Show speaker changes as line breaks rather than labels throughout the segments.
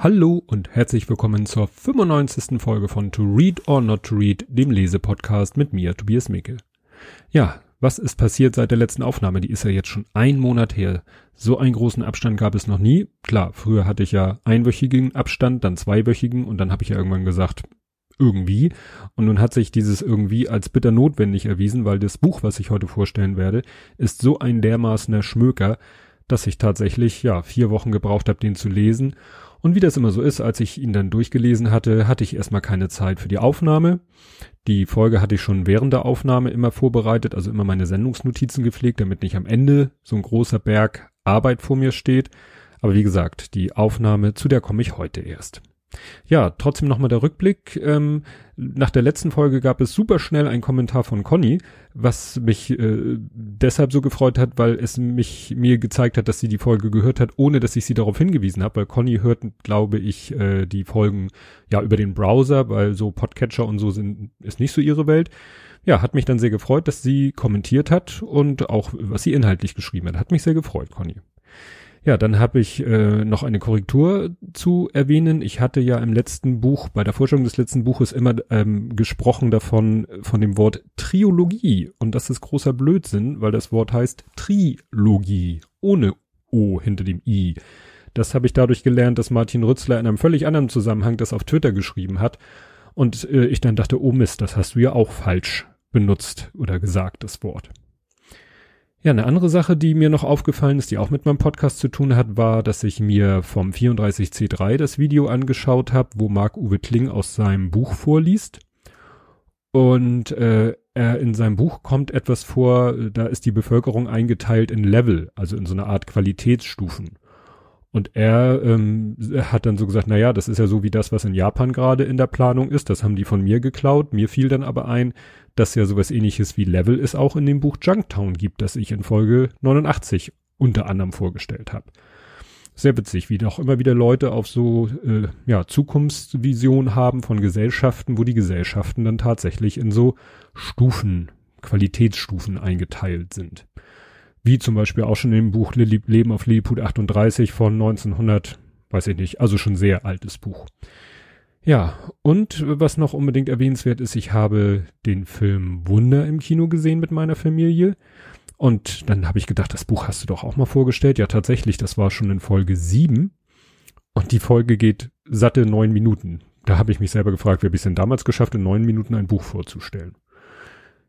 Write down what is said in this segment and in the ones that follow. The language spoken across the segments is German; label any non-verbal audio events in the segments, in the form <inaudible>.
Hallo und herzlich willkommen zur 95. Folge von To Read or Not to Read, dem Lesepodcast mit mir, Tobias Mickel. Ja, was ist passiert seit der letzten Aufnahme? Die ist ja jetzt schon ein Monat her. So einen großen Abstand gab es noch nie. Klar, früher hatte ich ja einwöchigen Abstand, dann zweiwöchigen und dann habe ich ja irgendwann gesagt, irgendwie. Und nun hat sich dieses irgendwie als bitter notwendig erwiesen, weil das Buch, was ich heute vorstellen werde, ist so ein dermaßener Schmöker, dass ich tatsächlich, ja, vier Wochen gebraucht habe, den zu lesen. Und wie das immer so ist, als ich ihn dann durchgelesen hatte, hatte ich erstmal keine Zeit für die Aufnahme. Die Folge hatte ich schon während der Aufnahme immer vorbereitet, also immer meine Sendungsnotizen gepflegt, damit nicht am Ende so ein großer Berg Arbeit vor mir steht. Aber wie gesagt, die Aufnahme, zu der komme ich heute erst. Ja, trotzdem nochmal der Rückblick. Ähm, nach der letzten Folge gab es super schnell einen Kommentar von Conny, was mich äh, deshalb so gefreut hat, weil es mich mir gezeigt hat, dass sie die Folge gehört hat, ohne dass ich sie darauf hingewiesen habe, weil Conny hört, glaube ich, äh, die Folgen ja über den Browser, weil so Podcatcher und so sind ist nicht so ihre Welt. Ja, hat mich dann sehr gefreut, dass sie kommentiert hat und auch was sie inhaltlich geschrieben hat. Hat mich sehr gefreut, Conny. Ja, dann habe ich äh, noch eine Korrektur zu erwähnen. Ich hatte ja im letzten Buch, bei der Vorstellung des letzten Buches immer ähm, gesprochen davon, von dem Wort Triologie. Und das ist großer Blödsinn, weil das Wort heißt Trilogie, ohne O hinter dem I. Das habe ich dadurch gelernt, dass Martin Rützler in einem völlig anderen Zusammenhang das auf Twitter geschrieben hat. Und äh, ich dann dachte, oh Mist, das hast du ja auch falsch benutzt oder gesagt, das Wort. Ja, eine andere Sache, die mir noch aufgefallen ist, die auch mit meinem Podcast zu tun hat, war, dass ich mir vom 34C3 das Video angeschaut habe, wo Marc-Uwe Kling aus seinem Buch vorliest. Und äh, er in seinem Buch kommt etwas vor, da ist die Bevölkerung eingeteilt in Level, also in so eine Art Qualitätsstufen. Und er ähm, hat dann so gesagt, na ja, das ist ja so wie das, was in Japan gerade in der Planung ist. Das haben die von mir geklaut. Mir fiel dann aber ein, dass ja sowas ähnliches wie Level es auch in dem Buch Junktown gibt, das ich in Folge 89 unter anderem vorgestellt habe. Sehr witzig, wie doch immer wieder Leute auf so äh, ja, Zukunftsvisionen haben von Gesellschaften, wo die Gesellschaften dann tatsächlich in so Stufen, Qualitätsstufen eingeteilt sind. Wie zum Beispiel auch schon im Buch Leben auf Lilliput 38 von 1900, weiß ich nicht, also schon sehr altes Buch. Ja, und was noch unbedingt erwähnenswert ist, ich habe den Film Wunder im Kino gesehen mit meiner Familie. Und dann habe ich gedacht, das Buch hast du doch auch mal vorgestellt. Ja, tatsächlich, das war schon in Folge sieben. Und die Folge geht satte neun Minuten. Da habe ich mich selber gefragt, wie habe ich es denn damals geschafft, in neun Minuten ein Buch vorzustellen.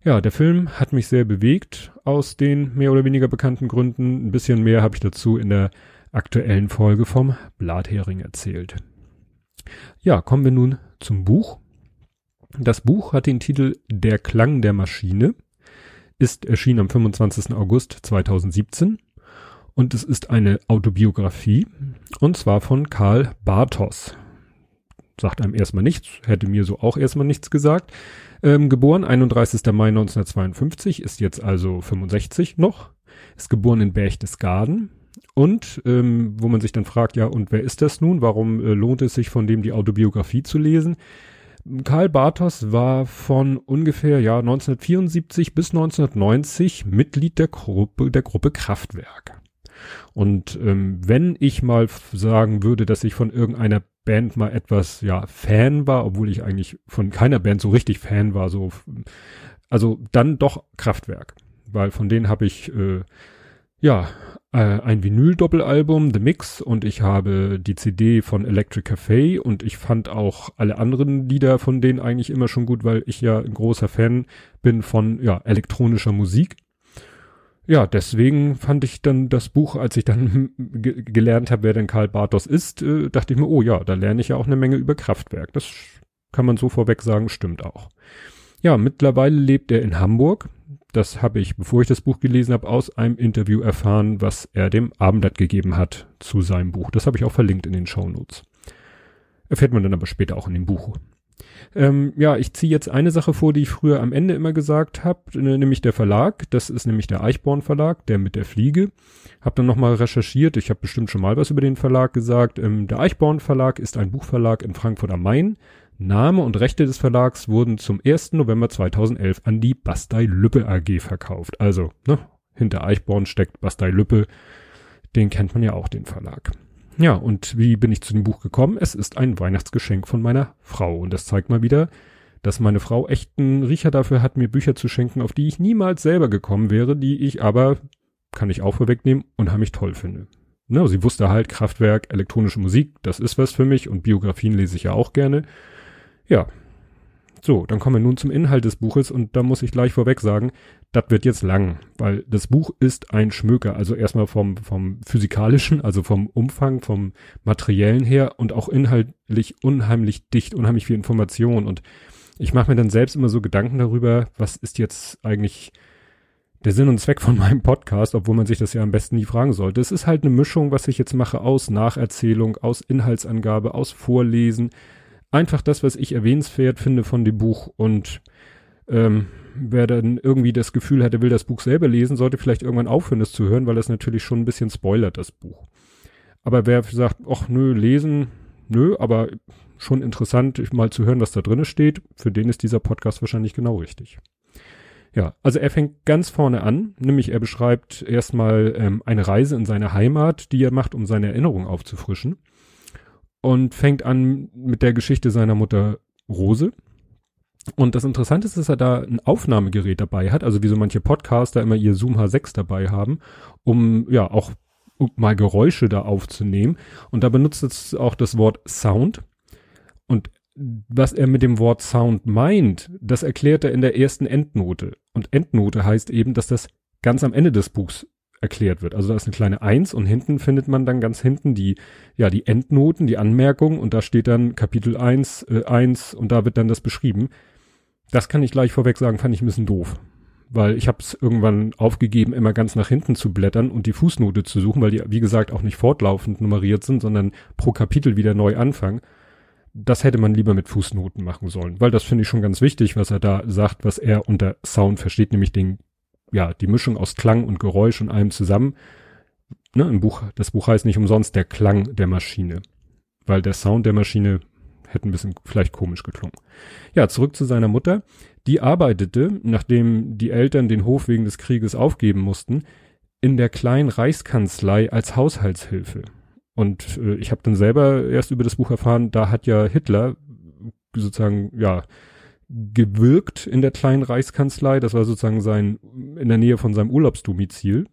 Ja, der Film hat mich sehr bewegt aus den mehr oder weniger bekannten Gründen. Ein bisschen mehr habe ich dazu in der aktuellen Folge vom Blathering erzählt. Ja, kommen wir nun zum Buch. Das Buch hat den Titel Der Klang der Maschine, ist erschienen am 25. August 2017 und es ist eine Autobiografie und zwar von Karl Bartos. Sagt einem erstmal nichts, hätte mir so auch erstmal nichts gesagt. Ähm, geboren 31. Mai 1952, ist jetzt also 65 noch, ist geboren in Berchtesgaden, und ähm, wo man sich dann fragt, ja, und wer ist das nun? Warum äh, lohnt es sich, von dem die Autobiografie zu lesen? Karl Bartos war von ungefähr ja 1974 bis 1990 Mitglied der Gruppe der Gruppe Kraftwerk. Und ähm, wenn ich mal sagen würde, dass ich von irgendeiner Band mal etwas ja Fan war, obwohl ich eigentlich von keiner Band so richtig Fan war, so also dann doch Kraftwerk, weil von denen habe ich äh, ja äh, ein Vinyl-Doppelalbum, The Mix, und ich habe die CD von Electric Café und ich fand auch alle anderen Lieder von denen eigentlich immer schon gut, weil ich ja ein großer Fan bin von ja elektronischer Musik. Ja, deswegen fand ich dann das Buch, als ich dann <laughs> gelernt habe, wer denn Karl Bartos ist, äh, dachte ich mir, oh ja, da lerne ich ja auch eine Menge über Kraftwerk. Das kann man so vorweg sagen, stimmt auch. Ja, mittlerweile lebt er in Hamburg das habe ich, bevor ich das Buch gelesen habe, aus einem Interview erfahren, was er dem Abendblatt gegeben hat zu seinem Buch. Das habe ich auch verlinkt in den Show Notes. Erfährt man dann aber später auch in dem Buch. Ähm, ja, ich ziehe jetzt eine Sache vor, die ich früher am Ende immer gesagt habe, nämlich der Verlag. Das ist nämlich der Eichborn Verlag, der mit der Fliege. Hab dann nochmal recherchiert. Ich habe bestimmt schon mal was über den Verlag gesagt. Ähm, der Eichborn Verlag ist ein Buchverlag in Frankfurt am Main Name und Rechte des Verlags wurden zum 1. November 2011 an die Bastei Lüppe AG verkauft. Also, ne, hinter Eichborn steckt Bastei Lüppe. Den kennt man ja auch, den Verlag. Ja, und wie bin ich zu dem Buch gekommen? Es ist ein Weihnachtsgeschenk von meiner Frau. Und das zeigt mal wieder, dass meine Frau echt einen Riecher dafür hat, mir Bücher zu schenken, auf die ich niemals selber gekommen wäre, die ich aber, kann ich auch vorwegnehmen, unheimlich toll finde. Ne, sie wusste halt, Kraftwerk, elektronische Musik, das ist was für mich und Biografien lese ich ja auch gerne. Ja. So, dann kommen wir nun zum Inhalt des Buches und da muss ich gleich vorweg sagen, das wird jetzt lang, weil das Buch ist ein Schmöker, also erstmal vom, vom physikalischen, also vom Umfang, vom materiellen her und auch inhaltlich unheimlich dicht, unheimlich viel Information und ich mache mir dann selbst immer so Gedanken darüber, was ist jetzt eigentlich der Sinn und Zweck von meinem Podcast, obwohl man sich das ja am besten nie fragen sollte. Es ist halt eine Mischung, was ich jetzt mache, aus Nacherzählung, aus Inhaltsangabe, aus Vorlesen. Einfach das, was ich erwähnenswert finde von dem Buch und ähm, wer dann irgendwie das Gefühl hat, er will das Buch selber lesen, sollte vielleicht irgendwann aufhören, das zu hören, weil das natürlich schon ein bisschen spoilert, das Buch. Aber wer sagt, ach nö, lesen, nö, aber schon interessant, mal zu hören, was da drinne steht, für den ist dieser Podcast wahrscheinlich genau richtig. Ja, also er fängt ganz vorne an, nämlich er beschreibt erstmal ähm, eine Reise in seine Heimat, die er macht, um seine Erinnerung aufzufrischen. Und fängt an mit der Geschichte seiner Mutter Rose. Und das Interessante ist, dass er da ein Aufnahmegerät dabei hat, also wie so manche Podcaster immer ihr Zoom H6 dabei haben, um ja auch um mal Geräusche da aufzunehmen. Und da benutzt es auch das Wort Sound. Und was er mit dem Wort Sound meint, das erklärt er in der ersten Endnote. Und Endnote heißt eben, dass das ganz am Ende des Buchs erklärt wird. Also da ist eine kleine Eins und hinten findet man dann ganz hinten die, ja, die Endnoten, die Anmerkungen und da steht dann Kapitel eins äh, eins und da wird dann das beschrieben. Das kann ich gleich vorweg sagen, fand ich ein bisschen doof. Weil ich habe es irgendwann aufgegeben, immer ganz nach hinten zu blättern und die Fußnote zu suchen, weil die, wie gesagt, auch nicht fortlaufend nummeriert sind, sondern pro Kapitel wieder neu anfangen das hätte man lieber mit Fußnoten machen sollen, weil das finde ich schon ganz wichtig, was er da sagt, was er unter Sound versteht, nämlich den, ja, die Mischung aus Klang und Geräusch und allem zusammen. Ne, im Buch, das Buch heißt nicht umsonst der Klang der Maschine, weil der Sound der Maschine hätte ein bisschen vielleicht komisch geklungen. Ja, zurück zu seiner Mutter. Die arbeitete, nachdem die Eltern den Hof wegen des Krieges aufgeben mussten, in der kleinen Reichskanzlei als Haushaltshilfe. Und äh, ich habe dann selber erst über das Buch erfahren, da hat ja Hitler sozusagen, ja, gewirkt in der kleinen Reichskanzlei. Das war sozusagen sein, in der Nähe von seinem Urlaubsdomizil.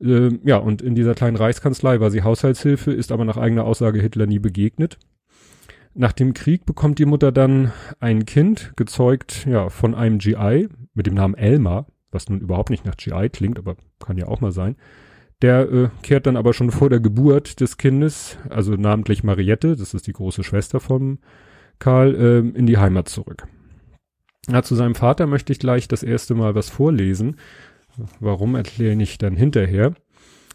Äh, ja, und in dieser kleinen Reichskanzlei war sie Haushaltshilfe, ist aber nach eigener Aussage Hitler nie begegnet. Nach dem Krieg bekommt die Mutter dann ein Kind, gezeugt, ja, von einem GI mit dem Namen Elmar, was nun überhaupt nicht nach GI klingt, aber kann ja auch mal sein. Der äh, kehrt dann aber schon vor der Geburt des Kindes, also namentlich Mariette, das ist die große Schwester von Karl, äh, in die Heimat zurück. Ja, zu seinem Vater möchte ich gleich das erste Mal was vorlesen. Warum erkläre ich dann hinterher?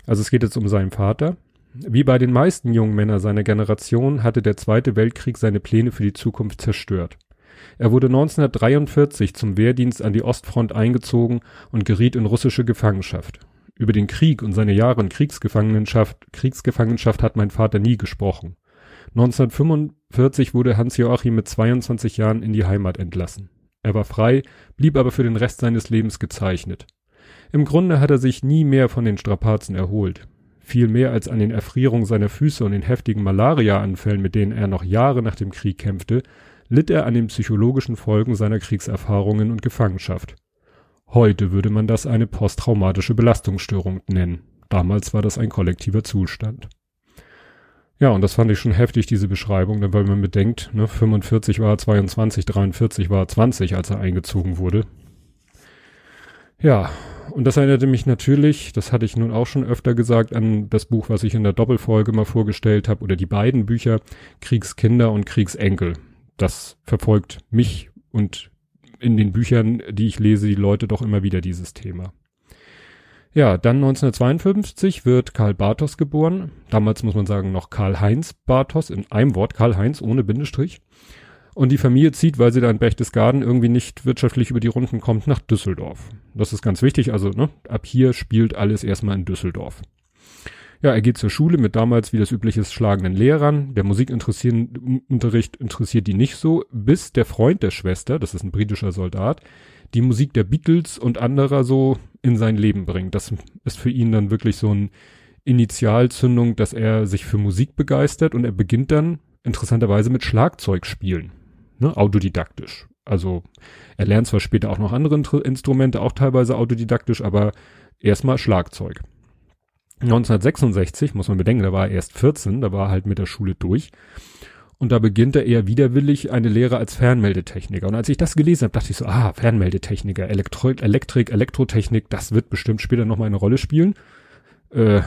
Also es geht jetzt um seinen Vater. Wie bei den meisten jungen Männern seiner Generation hatte der Zweite Weltkrieg seine Pläne für die Zukunft zerstört. Er wurde 1943 zum Wehrdienst an die Ostfront eingezogen und geriet in russische Gefangenschaft. Über den Krieg und seine Jahre in Kriegsgefangenschaft, Kriegsgefangenschaft hat mein Vater nie gesprochen. 1945 wurde Hans-Joachim mit 22 Jahren in die Heimat entlassen. Er war frei, blieb aber für den Rest seines Lebens gezeichnet. Im Grunde hat er sich nie mehr von den Strapazen erholt. Viel mehr als an den Erfrierungen seiner Füße und den heftigen Malariaanfällen, mit denen er noch Jahre nach dem Krieg kämpfte, litt er an den psychologischen Folgen seiner Kriegserfahrungen und Gefangenschaft. Heute würde man das eine posttraumatische Belastungsstörung nennen. Damals war das ein kollektiver Zustand. Ja, und das fand ich schon heftig, diese Beschreibung, weil man bedenkt, ne, 45 war er 22, 43 war er 20, als er eingezogen wurde. Ja, und das erinnerte mich natürlich, das hatte ich nun auch schon öfter gesagt, an das Buch, was ich in der Doppelfolge mal vorgestellt habe, oder die beiden Bücher Kriegskinder und Kriegsenkel. Das verfolgt mich und in den Büchern, die ich lese, die Leute doch immer wieder dieses Thema. Ja, dann 1952 wird Karl Bartos geboren. Damals muss man sagen noch Karl-Heinz Bartos in einem Wort, Karl-Heinz ohne Bindestrich. Und die Familie zieht, weil sie da in Berchtesgaden irgendwie nicht wirtschaftlich über die Runden kommt, nach Düsseldorf. Das ist ganz wichtig, also ne, ab hier spielt alles erstmal in Düsseldorf. Ja, er geht zur Schule mit damals, wie das üblich ist, schlagenden Lehrern. Der Musikunterricht interessiert die nicht so, bis der Freund der Schwester, das ist ein britischer Soldat, die Musik der Beatles und anderer so in sein Leben bringt. Das ist für ihn dann wirklich so ein Initialzündung, dass er sich für Musik begeistert und er beginnt dann interessanterweise mit Schlagzeug spielen, ne, autodidaktisch. Also er lernt zwar später auch noch andere Instrumente, auch teilweise autodidaktisch, aber erstmal Schlagzeug. 1966, muss man bedenken, da war er erst 14, da war er halt mit der Schule durch. Und da beginnt er eher widerwillig eine Lehre als Fernmeldetechniker. Und als ich das gelesen habe, dachte ich so, ah, Fernmeldetechniker, Elektro Elektrik, Elektrotechnik, das wird bestimmt später nochmal eine Rolle spielen. Äh,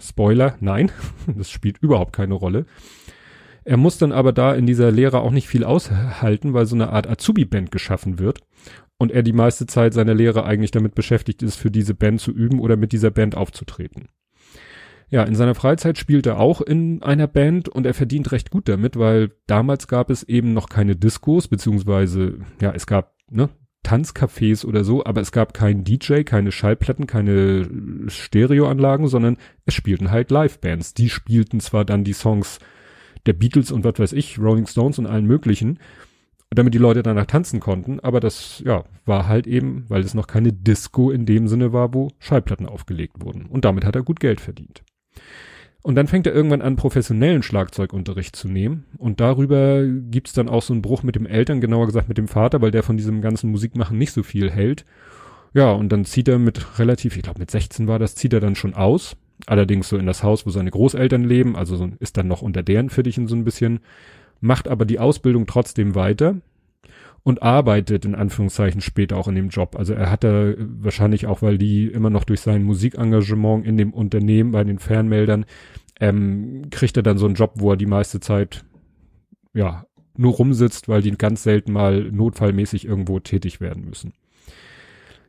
Spoiler, nein, <laughs> das spielt überhaupt keine Rolle. Er muss dann aber da in dieser Lehre auch nicht viel aushalten, weil so eine Art Azubi-Band geschaffen wird und er die meiste Zeit seiner Lehre eigentlich damit beschäftigt ist, für diese Band zu üben oder mit dieser Band aufzutreten. Ja, in seiner Freizeit spielt er auch in einer Band und er verdient recht gut damit, weil damals gab es eben noch keine Diskos, beziehungsweise, ja, es gab, ne, Tanzcafés oder so, aber es gab keinen DJ, keine Schallplatten, keine Stereoanlagen, sondern es spielten halt Livebands. Die spielten zwar dann die Songs der Beatles und was weiß ich, Rolling Stones und allen möglichen, damit die Leute danach tanzen konnten, aber das, ja, war halt eben, weil es noch keine Disco in dem Sinne war, wo Schallplatten aufgelegt wurden. Und damit hat er gut Geld verdient. Und dann fängt er irgendwann an, professionellen Schlagzeugunterricht zu nehmen. Und darüber gibt's dann auch so einen Bruch mit dem Eltern, genauer gesagt mit dem Vater, weil der von diesem ganzen Musikmachen nicht so viel hält. Ja, und dann zieht er mit relativ, ich glaube mit 16 war das, zieht er dann schon aus. Allerdings so in das Haus, wo seine Großeltern leben, also so, ist dann noch unter deren Fittichen so ein bisschen, macht aber die Ausbildung trotzdem weiter und arbeitet in Anführungszeichen später auch in dem Job. Also er hatte wahrscheinlich auch, weil die immer noch durch sein Musikengagement in dem Unternehmen bei den Fernmeldern, ähm, kriegt er dann so einen Job, wo er die meiste Zeit, ja, nur rumsitzt, weil die ganz selten mal notfallmäßig irgendwo tätig werden müssen.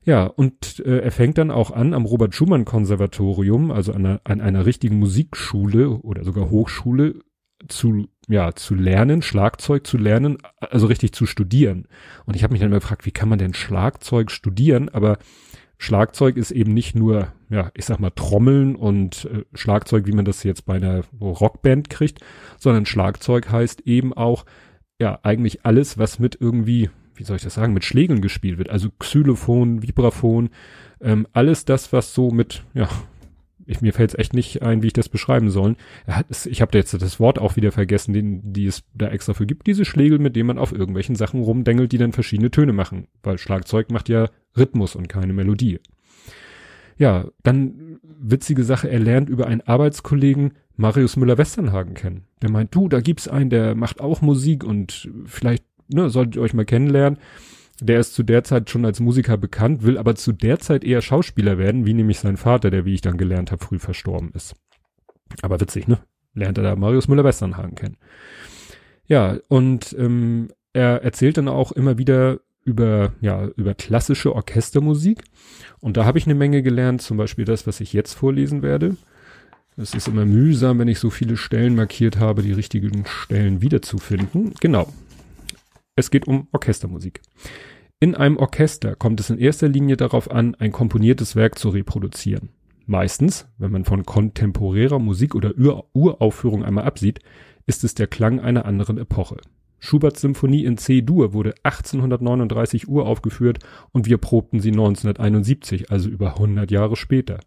Ja, und äh, er fängt dann auch an am Robert Schumann Konservatorium, also an einer, an einer richtigen Musikschule oder sogar Hochschule, zu, ja, zu lernen, Schlagzeug zu lernen, also richtig zu studieren. Und ich habe mich dann immer gefragt, wie kann man denn Schlagzeug studieren? Aber Schlagzeug ist eben nicht nur, ja, ich sag mal Trommeln und äh, Schlagzeug, wie man das jetzt bei einer Rockband kriegt, sondern Schlagzeug heißt eben auch, ja, eigentlich alles, was mit irgendwie, wie soll ich das sagen, mit Schlägeln gespielt wird. Also Xylophon, Vibraphon, ähm, alles das, was so mit, ja, ich, mir fällt es echt nicht ein, wie ich das beschreiben soll. Hat, ich habe jetzt das Wort auch wieder vergessen, den, die es da extra für gibt. Diese Schlägel, mit denen man auf irgendwelchen Sachen rumdengelt, die dann verschiedene Töne machen. Weil Schlagzeug macht ja Rhythmus und keine Melodie. Ja, dann witzige Sache, er lernt über einen Arbeitskollegen Marius Müller-Westernhagen kennen. Der meint, du, da gibt's einen, der macht auch Musik und vielleicht, ne, solltet ihr euch mal kennenlernen der ist zu der Zeit schon als Musiker bekannt, will aber zu der Zeit eher Schauspieler werden, wie nämlich sein Vater, der, wie ich dann gelernt habe, früh verstorben ist. Aber witzig, ne? Lernt er da Marius Müller-Westernhagen kennen. Ja, und ähm, er erzählt dann auch immer wieder über, ja, über klassische Orchestermusik. Und da habe ich eine Menge gelernt, zum Beispiel das, was ich jetzt vorlesen werde. Es ist immer mühsam, wenn ich so viele Stellen markiert habe, die richtigen Stellen wiederzufinden. Genau. Es geht um Orchestermusik. In einem Orchester kommt es in erster Linie darauf an, ein komponiertes Werk zu reproduzieren. Meistens, wenn man von kontemporärer Musik oder Ur Uraufführung einmal absieht, ist es der Klang einer anderen Epoche. Schuberts Symphonie in C-Dur wurde 1839 uraufgeführt und wir probten sie 1971, also über 100 Jahre später.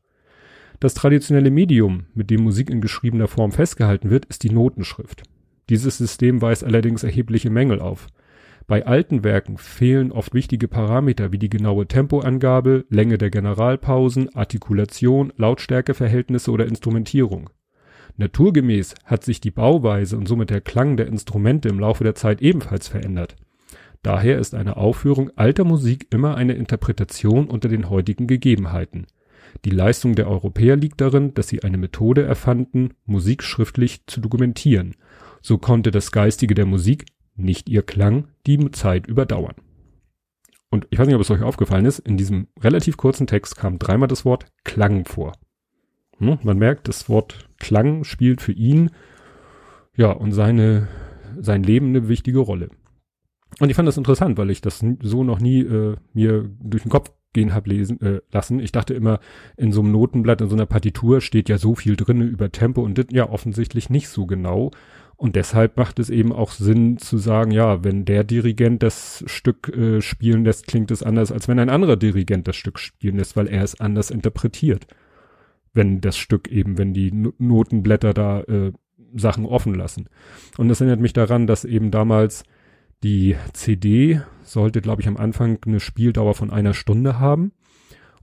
Das traditionelle Medium, mit dem Musik in geschriebener Form festgehalten wird, ist die Notenschrift. Dieses System weist allerdings erhebliche Mängel auf. Bei alten Werken fehlen oft wichtige Parameter wie die genaue Tempoangabe, Länge der Generalpausen, Artikulation, Lautstärkeverhältnisse oder Instrumentierung. Naturgemäß hat sich die Bauweise und somit der Klang der Instrumente im Laufe der Zeit ebenfalls verändert. Daher ist eine Aufführung alter Musik immer eine Interpretation unter den heutigen Gegebenheiten. Die Leistung der Europäer liegt darin, dass sie eine Methode erfanden, Musik schriftlich zu dokumentieren. So konnte das Geistige der Musik nicht ihr Klang, die Zeit überdauern. Und ich weiß nicht, ob es euch aufgefallen ist, in diesem relativ kurzen Text kam dreimal das Wort Klang vor. Hm, man merkt, das Wort Klang spielt für ihn, ja, und seine, sein Leben eine wichtige Rolle. Und ich fand das interessant, weil ich das so noch nie äh, mir durch den Kopf gehen hab lesen äh, lassen. Ich dachte immer, in so einem Notenblatt, in so einer Partitur steht ja so viel drinne über Tempo und das ja offensichtlich nicht so genau. Und deshalb macht es eben auch Sinn zu sagen, ja, wenn der Dirigent das Stück äh, spielen lässt, klingt es anders, als wenn ein anderer Dirigent das Stück spielen lässt, weil er es anders interpretiert. wenn das Stück eben, wenn die Notenblätter da äh, Sachen offen lassen. Und das erinnert mich daran, dass eben damals die CD sollte, glaube ich, am Anfang eine Spieldauer von einer Stunde haben.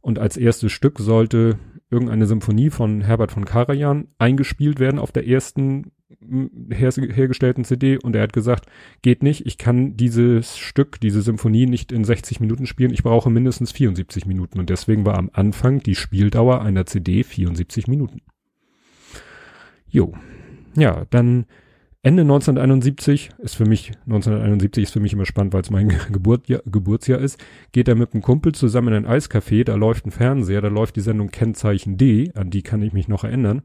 Und als erstes Stück sollte irgendeine Symphonie von Herbert von Karajan eingespielt werden auf der ersten her hergestellten CD und er hat gesagt, geht nicht, ich kann dieses Stück, diese Symphonie nicht in 60 Minuten spielen, ich brauche mindestens 74 Minuten und deswegen war am Anfang die Spieldauer einer CD 74 Minuten. Jo. Ja, dann Ende 1971 ist für mich, 1971 ist für mich immer spannend, weil es mein <laughs> Geburtjahr, Geburtsjahr ist, geht er mit einem Kumpel zusammen in ein Eiscafé, da läuft ein Fernseher, da läuft die Sendung Kennzeichen D, an die kann ich mich noch erinnern.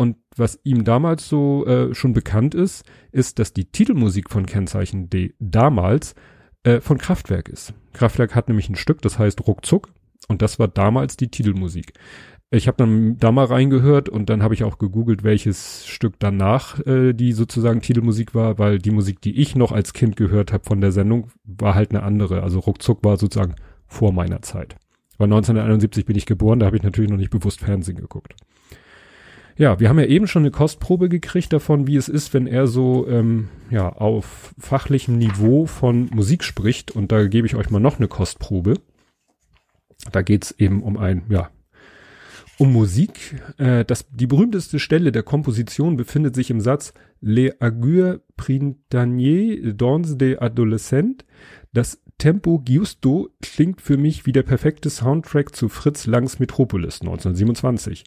Und was ihm damals so äh, schon bekannt ist, ist, dass die Titelmusik von Kennzeichen D damals äh, von Kraftwerk ist. Kraftwerk hat nämlich ein Stück, das heißt Ruckzuck. Und das war damals die Titelmusik. Ich habe dann da mal reingehört und dann habe ich auch gegoogelt, welches Stück danach äh, die sozusagen Titelmusik war, weil die Musik, die ich noch als Kind gehört habe von der Sendung, war halt eine andere. Also Ruckzuck war sozusagen vor meiner Zeit. Weil 1971 bin ich geboren, da habe ich natürlich noch nicht bewusst Fernsehen geguckt. Ja, wir haben ja eben schon eine Kostprobe gekriegt davon, wie es ist, wenn er so ähm, ja auf fachlichem Niveau von Musik spricht. Und da gebe ich euch mal noch eine Kostprobe. Da geht's eben um ein, ja, um Musik. Äh, das, die berühmteste Stelle der Komposition befindet sich im Satz Les augures printaniers dans des adolescents. Das Tempo Giusto klingt für mich wie der perfekte Soundtrack zu Fritz Langs Metropolis 1927.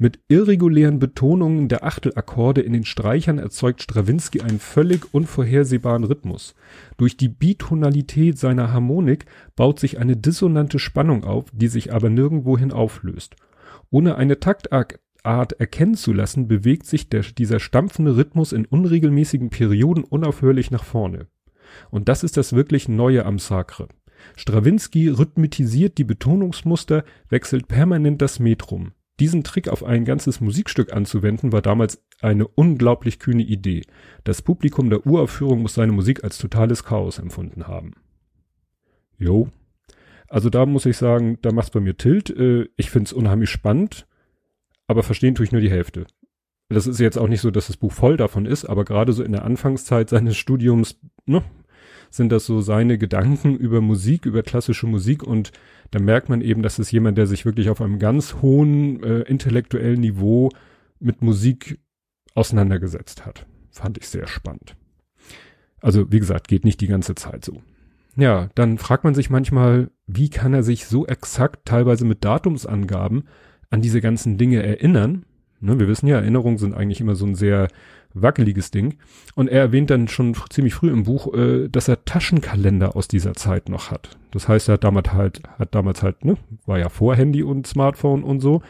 Mit irregulären Betonungen der Achtelakkorde in den Streichern erzeugt Strawinski einen völlig unvorhersehbaren Rhythmus. Durch die Bitonalität seiner Harmonik baut sich eine dissonante Spannung auf, die sich aber nirgendwohin auflöst. Ohne eine Taktart erkennen zu lassen, bewegt sich der, dieser stampfende Rhythmus in unregelmäßigen Perioden unaufhörlich nach vorne. Und das ist das wirklich Neue am Sacre. Strawinski rhythmitisiert die Betonungsmuster, wechselt permanent das Metrum. Diesen Trick auf ein ganzes Musikstück anzuwenden, war damals eine unglaublich kühne Idee. Das Publikum der Uraufführung muss seine Musik als totales Chaos empfunden haben. Jo. Also da muss ich sagen, da macht's bei mir Tilt. Äh, ich find's unheimlich spannend, aber verstehen tue ich nur die Hälfte. Das ist jetzt auch nicht so, dass das Buch voll davon ist, aber gerade so in der Anfangszeit seines Studiums, ne, sind das so seine Gedanken über Musik, über klassische Musik und da merkt man eben, dass es jemand, der sich wirklich auf einem ganz hohen äh, intellektuellen Niveau mit Musik auseinandergesetzt hat. Fand ich sehr spannend. Also wie gesagt, geht nicht die ganze Zeit so. Ja, dann fragt man sich manchmal, wie kann er sich so exakt, teilweise mit Datumsangaben, an diese ganzen Dinge erinnern? Ne, wir wissen ja, Erinnerungen sind eigentlich immer so ein sehr wackeliges Ding. Und er erwähnt dann schon ziemlich früh im Buch, äh, dass er Taschenkalender aus dieser Zeit noch hat. Das heißt, er hat damals halt, hat damals halt, ne, war ja vor Handy und Smartphone und so.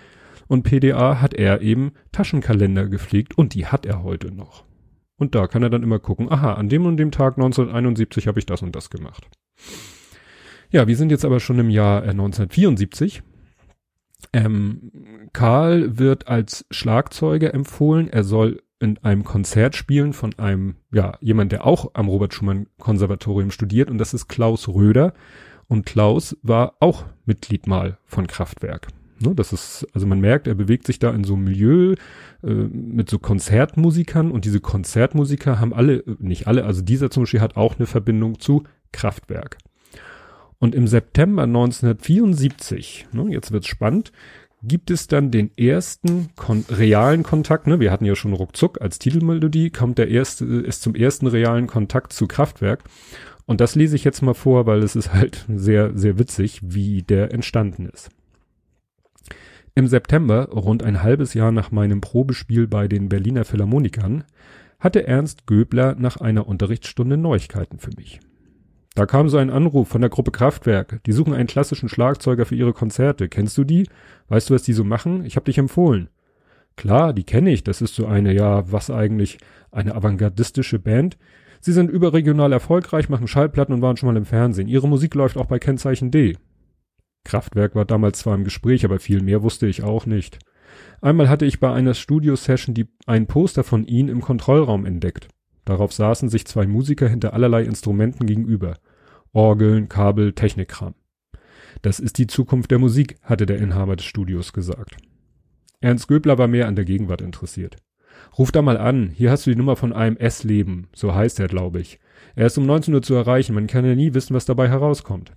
Und PDA hat er eben Taschenkalender gepflegt und die hat er heute noch. Und da kann er dann immer gucken, aha, an dem und dem Tag 1971 habe ich das und das gemacht. Ja, wir sind jetzt aber schon im Jahr äh, 1974. Ähm, Karl wird als Schlagzeuger empfohlen. Er soll in einem Konzert spielen von einem, ja, jemand, der auch am Robert Schumann Konservatorium studiert und das ist Klaus Röder. Und Klaus war auch Mitglied mal von Kraftwerk. Ne, das ist, also man merkt, er bewegt sich da in so einem Milieu äh, mit so Konzertmusikern und diese Konzertmusiker haben alle, nicht alle, also dieser zum Beispiel hat auch eine Verbindung zu Kraftwerk. Und im September 1974, ne, jetzt wird's spannend, gibt es dann den ersten kon realen Kontakt, ne? Wir hatten ja schon ruckzuck als Titelmelodie, kommt der erste, ist zum ersten realen Kontakt zu Kraftwerk. Und das lese ich jetzt mal vor, weil es ist halt sehr, sehr witzig, wie der entstanden ist. Im September, rund ein halbes Jahr nach meinem Probespiel bei den Berliner Philharmonikern, hatte Ernst Göbler nach einer Unterrichtsstunde Neuigkeiten für mich. Da kam so ein Anruf von der Gruppe Kraftwerk. Die suchen einen klassischen Schlagzeuger für ihre Konzerte. Kennst du die? Weißt du, was die so machen? Ich hab dich empfohlen. Klar, die kenne ich. Das ist so eine, ja, was eigentlich, eine avantgardistische Band. Sie sind überregional erfolgreich, machen Schallplatten und waren schon mal im Fernsehen. Ihre Musik läuft auch bei Kennzeichen D. Kraftwerk war damals zwar im Gespräch, aber viel mehr wusste ich auch nicht. Einmal hatte ich bei einer Studio-Session ein Poster von ihnen im Kontrollraum entdeckt. Darauf saßen sich zwei Musiker hinter allerlei Instrumenten gegenüber. Orgeln, Kabel, Technikkram. Das ist die Zukunft der Musik, hatte der Inhaber des Studios gesagt. Ernst Göbler war mehr an der Gegenwart interessiert. Ruf da mal an, hier hast du die Nummer von einem S-Leben, so heißt er, glaube ich. Er ist um 19 Uhr zu erreichen, man kann ja nie wissen, was dabei herauskommt.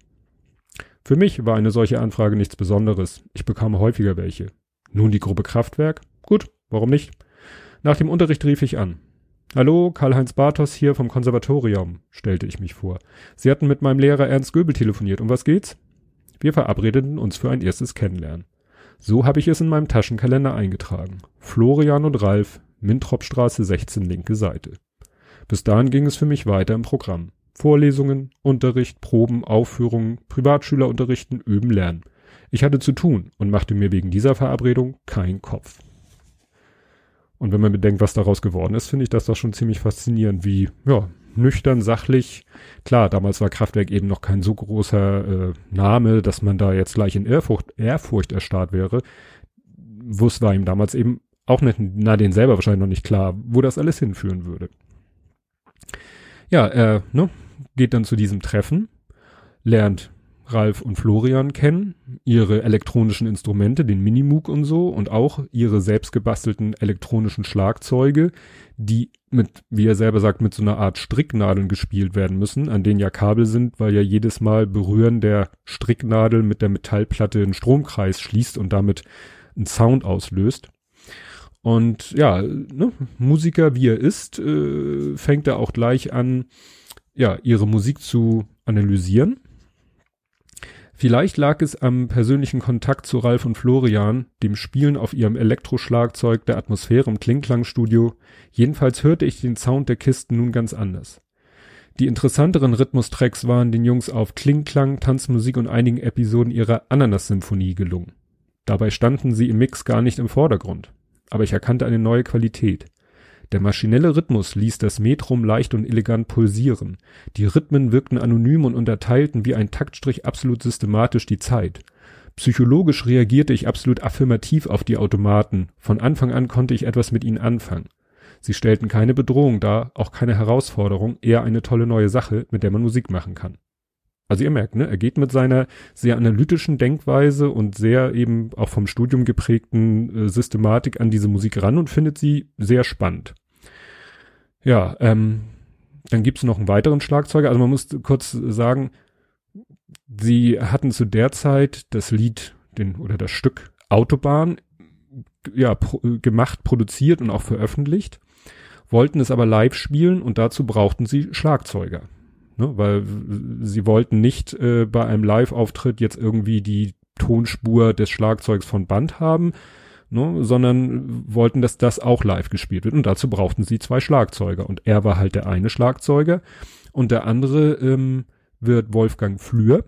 Für mich war eine solche Anfrage nichts Besonderes. Ich bekam häufiger welche. Nun die Gruppe Kraftwerk? Gut, warum nicht? Nach dem Unterricht rief ich an. Hallo, Karl-Heinz Bartos hier vom Konservatorium, stellte ich mich vor. Sie hatten mit meinem Lehrer Ernst Göbel telefoniert. Um was geht's? Wir verabredeten uns für ein erstes Kennenlernen. So habe ich es in meinem Taschenkalender eingetragen. Florian und Ralf, Mintropstraße 16, linke Seite. Bis dahin ging es für mich weiter im Programm. Vorlesungen, Unterricht, Proben, Aufführungen, Privatschüler unterrichten, üben, lernen. Ich hatte zu tun und machte mir wegen dieser Verabredung keinen Kopf. Und wenn man bedenkt, was daraus geworden ist, finde ich das doch schon ziemlich faszinierend, wie, ja, nüchtern, sachlich. Klar, damals war Kraftwerk eben noch kein so großer äh, Name, dass man da jetzt gleich in Ehrfurcht, Ehrfurcht erstarrt wäre. Wus war ihm damals eben auch nicht, na, den selber wahrscheinlich noch nicht klar, wo das alles hinführen würde. Ja, er ne, geht dann zu diesem Treffen, lernt Ralf und Florian kennen, ihre elektronischen Instrumente, den Minimoog und so und auch ihre selbstgebastelten elektronischen Schlagzeuge, die mit, wie er selber sagt, mit so einer Art Stricknadeln gespielt werden müssen, an denen ja Kabel sind, weil ja jedes Mal Berühren der Stricknadel mit der Metallplatte einen Stromkreis schließt und damit einen Sound auslöst. Und ja, ne, Musiker wie er ist, äh, fängt er auch gleich an, ja, ihre Musik zu analysieren Vielleicht lag es am persönlichen Kontakt zu Ralf und Florian, dem Spielen auf ihrem Elektroschlagzeug, der Atmosphäre im Klingklangstudio. Jedenfalls hörte ich den Sound der Kisten nun ganz anders. Die interessanteren Rhythmustracks waren den Jungs auf Klingklang, Tanzmusik und einigen Episoden ihrer Ananas-Symphonie gelungen. Dabei standen sie im Mix gar nicht im Vordergrund. Aber ich erkannte eine neue Qualität. Der maschinelle Rhythmus ließ das Metrum leicht und elegant pulsieren. Die Rhythmen wirkten anonym und unterteilten wie ein Taktstrich absolut systematisch die Zeit. Psychologisch reagierte ich absolut affirmativ auf die Automaten. Von Anfang an konnte ich etwas mit ihnen anfangen. Sie stellten keine Bedrohung dar, auch keine Herausforderung, eher eine tolle neue Sache, mit der man Musik machen kann. Also ihr merkt, ne, er geht mit seiner sehr analytischen Denkweise und sehr eben auch vom Studium geprägten äh, Systematik an diese Musik ran und findet sie sehr spannend. Ja, ähm, dann gibt's noch einen weiteren Schlagzeuger. Also man muss kurz sagen, sie hatten zu der Zeit das Lied, den oder das Stück Autobahn ja pro, gemacht, produziert und auch veröffentlicht, wollten es aber live spielen und dazu brauchten sie Schlagzeuger, ne, weil sie wollten nicht äh, bei einem Live-Auftritt jetzt irgendwie die Tonspur des Schlagzeugs von Band haben, ne, sondern wollten, dass das auch live gespielt wird. Und dazu brauchten sie zwei Schlagzeuger. Und er war halt der eine Schlagzeuger. Und der andere ähm, wird Wolfgang Flür.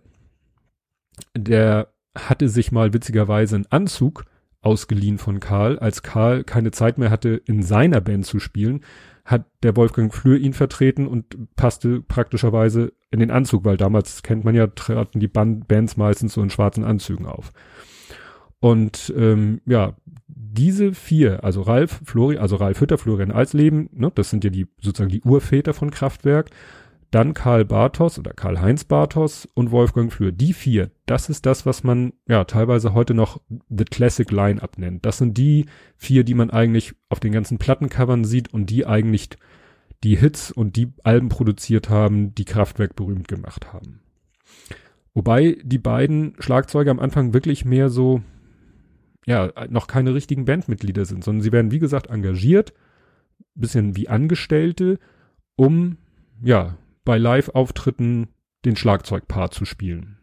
Der hatte sich mal witzigerweise einen Anzug ausgeliehen von Karl. Als Karl keine Zeit mehr hatte, in seiner Band zu spielen, hat der Wolfgang Flür ihn vertreten und passte praktischerweise in den Anzug, weil damals kennt man ja, traten die Band Bands meistens so in schwarzen Anzügen auf. Und ähm, ja, diese vier, also Ralf, Flori, also Ralf Hütter, Florian Alsleben, ne, das sind ja die sozusagen die Urväter von Kraftwerk, dann Karl Bartos oder Karl-Heinz Bartos und Wolfgang Flür. Die vier, das ist das, was man ja teilweise heute noch The Classic Line-Up nennt. Das sind die vier, die man eigentlich auf den ganzen Plattencovern sieht und die eigentlich die Hits und die Alben produziert haben, die Kraftwerk berühmt gemacht haben. Wobei die beiden Schlagzeuger am Anfang wirklich mehr so ja, noch keine richtigen Bandmitglieder sind, sondern sie werden, wie gesagt, engagiert, bisschen wie Angestellte, um, ja, bei Live-Auftritten den Schlagzeugpart zu spielen.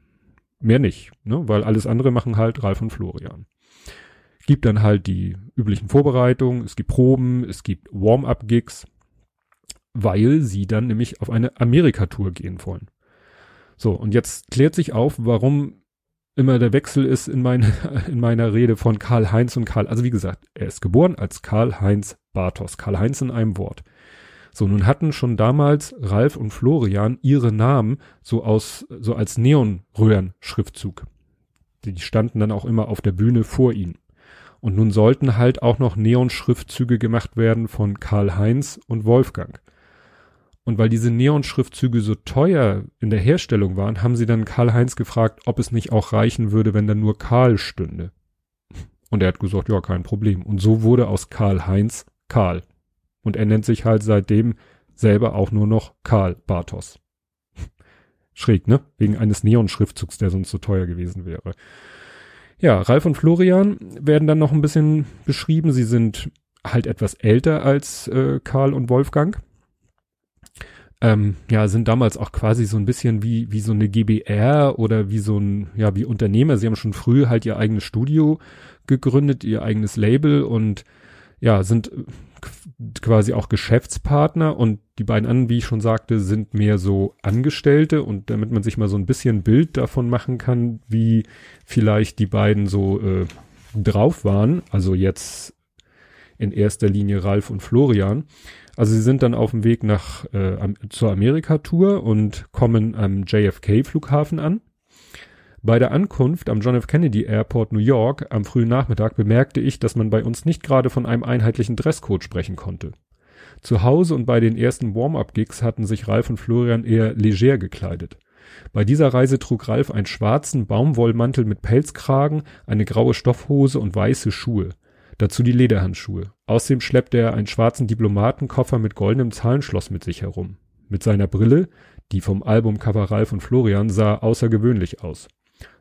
Mehr nicht, ne, weil alles andere machen halt Ralf und Florian. Gibt dann halt die üblichen Vorbereitungen, es gibt Proben, es gibt Warm-up-Gigs, weil sie dann nämlich auf eine Amerika-Tour gehen wollen. So, und jetzt klärt sich auf, warum immer der Wechsel ist in, mein, <laughs> in meiner Rede von Karl Heinz und Karl. Also wie gesagt, er ist geboren als Karl Heinz Bartos. Karl Heinz in einem Wort. So, nun hatten schon damals Ralf und Florian ihre Namen so aus, so als Neonröhren-Schriftzug. Die standen dann auch immer auf der Bühne vor ihnen. Und nun sollten halt auch noch Neon-Schriftzüge gemacht werden von Karl Heinz und Wolfgang. Und weil diese Neon-Schriftzüge so teuer in der Herstellung waren, haben sie dann Karl-Heinz gefragt, ob es nicht auch reichen würde, wenn da nur Karl stünde. Und er hat gesagt, ja, kein Problem. Und so wurde aus Karl-Heinz Karl. Und er nennt sich halt seitdem selber auch nur noch Karl Bartos. Schräg, ne? Wegen eines Neon-Schriftzugs, der sonst so teuer gewesen wäre. Ja, Ralf und Florian werden dann noch ein bisschen beschrieben. Sie sind halt etwas älter als äh, Karl und Wolfgang. Ähm, ja, sind damals auch quasi so ein bisschen wie, wie so eine GBR oder wie so ein, ja, wie Unternehmer. Sie haben schon früh halt ihr eigenes Studio gegründet, ihr eigenes Label und ja, sind quasi auch Geschäftspartner und die beiden anderen, wie ich schon sagte, sind mehr so Angestellte und damit man sich mal so ein bisschen Bild davon machen kann, wie vielleicht die beiden so äh, drauf waren, also jetzt in erster Linie Ralf und Florian. Also sie sind dann auf dem Weg nach äh, zur Amerika-Tour und kommen am JFK-Flughafen an bei der Ankunft am John F. Kennedy Airport New York am frühen Nachmittag bemerkte ich, dass man bei uns nicht gerade von einem einheitlichen Dresscode sprechen konnte. Zu Hause und bei den ersten Warm-up-Gigs hatten sich Ralf und Florian eher leger gekleidet. Bei dieser Reise trug Ralf einen schwarzen Baumwollmantel mit Pelzkragen, eine graue Stoffhose und weiße Schuhe. Dazu die Lederhandschuhe. Außerdem schleppte er einen schwarzen Diplomatenkoffer mit goldenem Zahlenschloss mit sich herum. Mit seiner Brille, die vom Albumcover Ralf und Florian sah außergewöhnlich aus.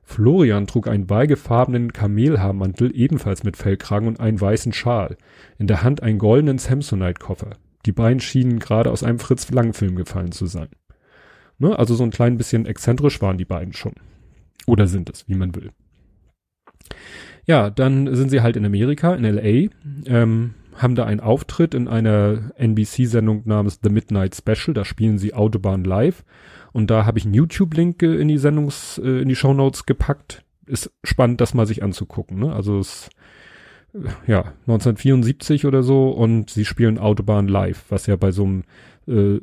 Florian trug einen beigefarbenen Kamelhaarmantel, ebenfalls mit Fellkragen und einen weißen Schal. In der Hand einen goldenen Samsonite-Koffer. Die beiden schienen gerade aus einem Fritz-Lang-Film gefallen zu sein. Ne? Also so ein klein bisschen exzentrisch waren die beiden schon. Oder sind es, wie man will. Ja, dann sind sie halt in Amerika, in L.A., ähm, haben da einen Auftritt in einer NBC-Sendung namens The Midnight Special. Da spielen sie Autobahn live und da habe ich einen YouTube-Link in die Sendungs, äh, in die Show Notes gepackt. Ist spannend, das mal sich anzugucken. Ne? Also es ja 1974 oder so und sie spielen Autobahn live, was ja bei so einem äh,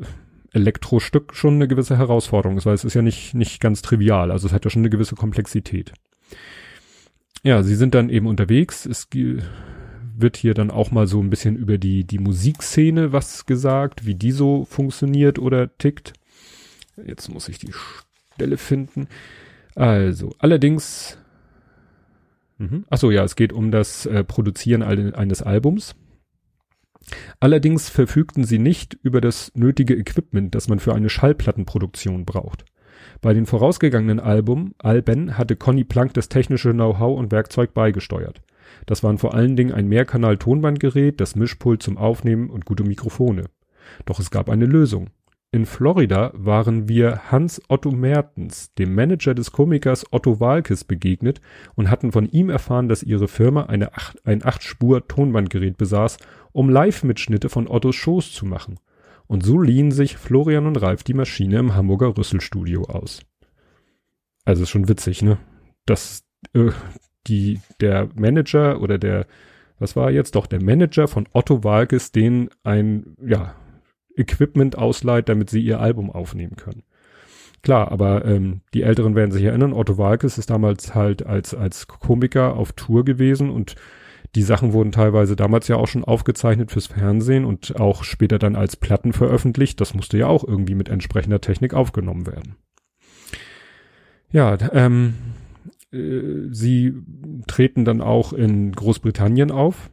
Elektrostück schon eine gewisse Herausforderung ist, weil es ist ja nicht nicht ganz trivial. Also es hat ja schon eine gewisse Komplexität. Ja, sie sind dann eben unterwegs. Es wird hier dann auch mal so ein bisschen über die die Musikszene was gesagt, wie die so funktioniert oder tickt. Jetzt muss ich die Stelle finden. Also, allerdings, mhm. ach so, ja, es geht um das äh, Produzieren eines Albums. Allerdings verfügten sie nicht über das nötige Equipment, das man für eine Schallplattenproduktion braucht. Bei den vorausgegangenen Album, Alben hatte Conny Plank das technische Know-how und Werkzeug beigesteuert. Das waren vor allen Dingen ein Mehrkanal-Tonbandgerät, das Mischpult zum Aufnehmen und gute Mikrofone. Doch es gab eine Lösung. In Florida waren wir Hans Otto Mertens, dem Manager des Komikers Otto Walkes, begegnet und hatten von ihm erfahren, dass ihre Firma eine acht, ein 8-Spur-Tonbandgerät besaß, um Live-Mitschnitte von Ottos Shows zu machen. Und so liehen sich Florian und Ralf die Maschine im Hamburger Rüsselstudio aus. Also ist schon witzig, ne? Dass äh, die, der Manager oder der, was war jetzt doch, der Manager von Otto Walkes, den ein, ja, Equipment ausleiht, damit sie ihr Album aufnehmen können. Klar, aber ähm, die Älteren werden sich erinnern, Otto Walkes ist damals halt als, als Komiker auf Tour gewesen und die Sachen wurden teilweise damals ja auch schon aufgezeichnet fürs Fernsehen und auch später dann als Platten veröffentlicht. Das musste ja auch irgendwie mit entsprechender Technik aufgenommen werden. Ja, ähm, äh, sie treten dann auch in Großbritannien auf.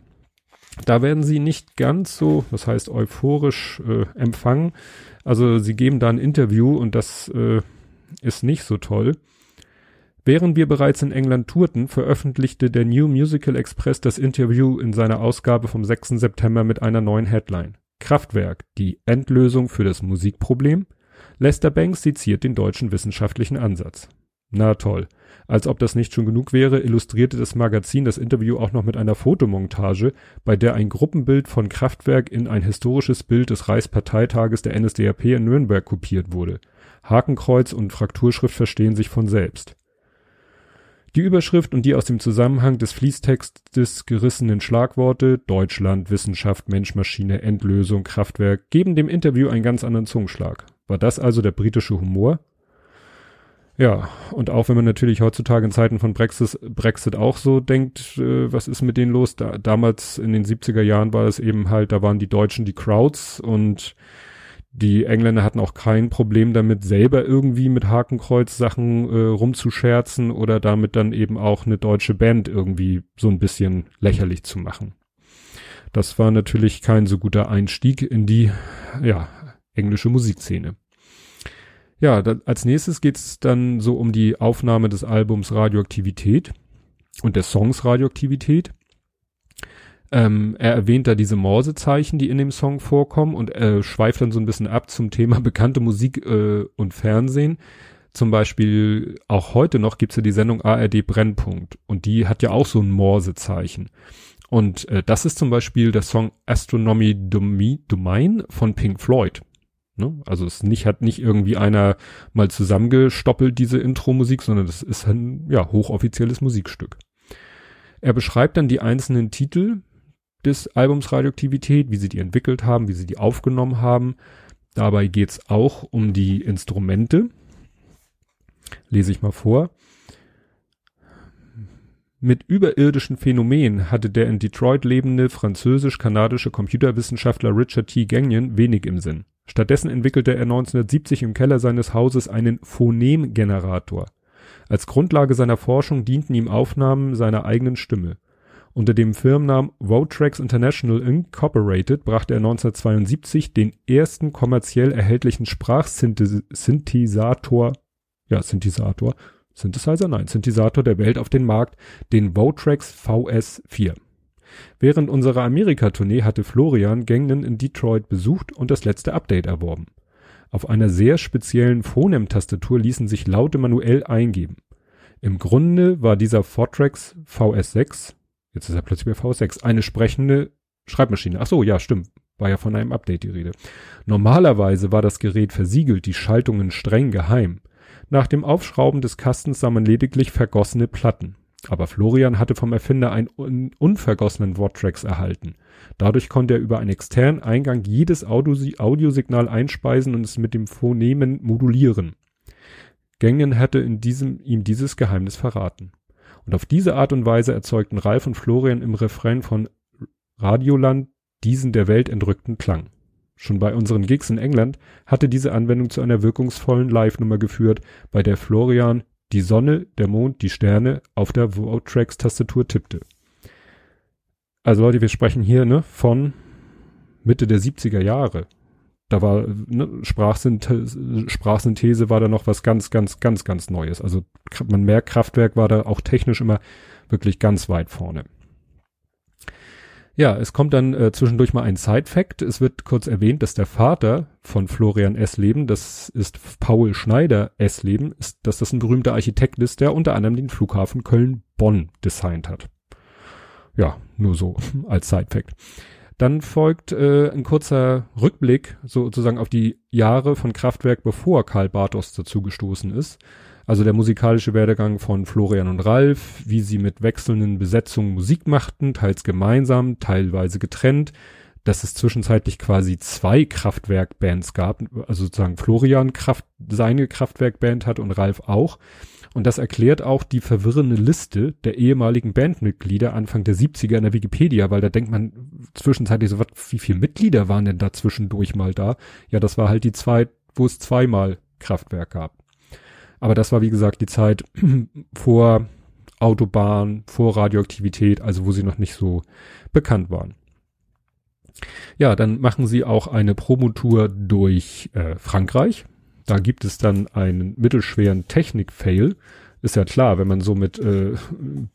Da werden sie nicht ganz so, das heißt euphorisch äh, empfangen. Also sie geben da ein Interview und das äh, ist nicht so toll. Während wir bereits in England tourten, veröffentlichte der New Musical Express das Interview in seiner Ausgabe vom 6. September mit einer neuen Headline. Kraftwerk, die Endlösung für das Musikproblem? Lester Banks seziert den deutschen wissenschaftlichen Ansatz. Na toll. Als ob das nicht schon genug wäre, illustrierte das Magazin das Interview auch noch mit einer Fotomontage, bei der ein Gruppenbild von Kraftwerk in ein historisches Bild des Reichsparteitages der NSDAP in Nürnberg kopiert wurde. Hakenkreuz und Frakturschrift verstehen sich von selbst. Die Überschrift und die aus dem Zusammenhang des Fließtextes gerissenen Schlagworte Deutschland, Wissenschaft, Mensch-Maschine, Endlösung, Kraftwerk geben dem Interview einen ganz anderen Zungenschlag. War das also der britische Humor? Ja, und auch wenn man natürlich heutzutage in Zeiten von Brexit, Brexit auch so denkt, äh, was ist mit denen los? Da, damals in den 70er Jahren war es eben halt, da waren die Deutschen die Crowds und Die Engländer hatten auch kein Problem damit, selber irgendwie mit Hakenkreuz-Sachen äh, rumzuscherzen oder damit dann eben auch eine deutsche Band irgendwie so ein bisschen lächerlich zu machen. Das war natürlich kein so guter Einstieg in die, ja, englische Musikszene. Ja, da, als nächstes geht's dann so um die Aufnahme des Albums Radioaktivität und der Songs Radioaktivität. Ähm, er erwähnt da diese Morsezeichen, die in dem Song vorkommen und äh, schweift dann so ein bisschen ab zum Thema <laughs> bekannte Musik äh, und Fernsehen. Zum Beispiel auch heute noch gibt's ja die Sendung ARD Brennpunkt und die hat ja auch so ein Morsezeichen. Und äh, das ist zum Beispiel der Song Astronomy Domain von Pink Floyd. Ne? Also es nicht, hat nicht irgendwie einer mal zusammengestoppelt, diese Intro-Musik, sondern das ist ein ja, hochoffizielles Musikstück. Er beschreibt dann die einzelnen Titel des Albums Radioaktivität, wie sie die entwickelt haben, wie sie die aufgenommen haben. Dabei geht's auch um die Instrumente. Lese ich mal vor. Mit überirdischen Phänomenen hatte der in Detroit lebende französisch-kanadische Computerwissenschaftler Richard T. Gagnon wenig im Sinn. Stattdessen entwickelte er 1970 im Keller seines Hauses einen Phonemgenerator. Als Grundlage seiner Forschung dienten ihm Aufnahmen seiner eigenen Stimme. Unter dem Firmennamen Votrax International Incorporated brachte er 1972 den ersten kommerziell erhältlichen Sprachsynthesisator, ja, Synthesisator, Synthesizer, nein, Synthesisator der Welt auf den Markt, den Votrax VS4. Während unserer Amerika-Tournee hatte Florian Gangnen in Detroit besucht und das letzte Update erworben. Auf einer sehr speziellen Phonem-Tastatur ließen sich Laute manuell eingeben. Im Grunde war dieser Fortrex VS6 Jetzt ist er plötzlich bei V6. Eine sprechende Schreibmaschine. Ach so, ja, stimmt. War ja von einem Update die Rede. Normalerweise war das Gerät versiegelt, die Schaltungen streng geheim. Nach dem Aufschrauben des Kastens sah man lediglich vergossene Platten. Aber Florian hatte vom Erfinder einen un unvergossenen Worttracks erhalten. Dadurch konnte er über einen externen Eingang jedes Audiosignal einspeisen und es mit dem Phonemen modulieren. Gängen hatte in diesem, ihm dieses Geheimnis verraten. Und auf diese Art und Weise erzeugten Ralf und Florian im Refrain von Radioland diesen der Welt entrückten Klang. Schon bei unseren Gigs in England hatte diese Anwendung zu einer wirkungsvollen Live-Nummer geführt, bei der Florian die Sonne, der Mond, die Sterne auf der Votracks-Tastatur tippte. Also Leute, wir sprechen hier ne, von Mitte der 70er Jahre da war ne, Sprachsynthese, Sprachsynthese war da noch was ganz, ganz, ganz, ganz Neues. Also man merkt, Kraftwerk war da auch technisch immer wirklich ganz weit vorne. Ja, es kommt dann äh, zwischendurch mal ein Side-Fact. Es wird kurz erwähnt, dass der Vater von Florian Essleben, das ist Paul Schneider Essleben, ist, dass das ein berühmter Architekt ist, der unter anderem den Flughafen Köln-Bonn designt hat. Ja, nur so als Side-Fact. Dann folgt äh, ein kurzer Rückblick sozusagen auf die Jahre von Kraftwerk, bevor Karl Bartos dazugestoßen ist. Also der musikalische Werdegang von Florian und Ralf, wie sie mit wechselnden Besetzungen Musik machten, teils gemeinsam, teilweise getrennt, dass es zwischenzeitlich quasi zwei Kraftwerkbands gab, also sozusagen Florian Kraft, seine Kraftwerkband hat und Ralf auch. Und das erklärt auch die verwirrende Liste der ehemaligen Bandmitglieder Anfang der 70er in der Wikipedia, weil da denkt man zwischenzeitlich so, was, wie viele Mitglieder waren denn da zwischendurch mal da? Ja, das war halt die Zeit, wo es zweimal Kraftwerk gab. Aber das war, wie gesagt, die Zeit <clears throat> vor Autobahn, vor Radioaktivität, also wo sie noch nicht so bekannt waren. Ja, dann machen sie auch eine Promotour durch äh, Frankreich. Da gibt es dann einen mittelschweren Technik-Fail. Ist ja klar, wenn man so mit äh,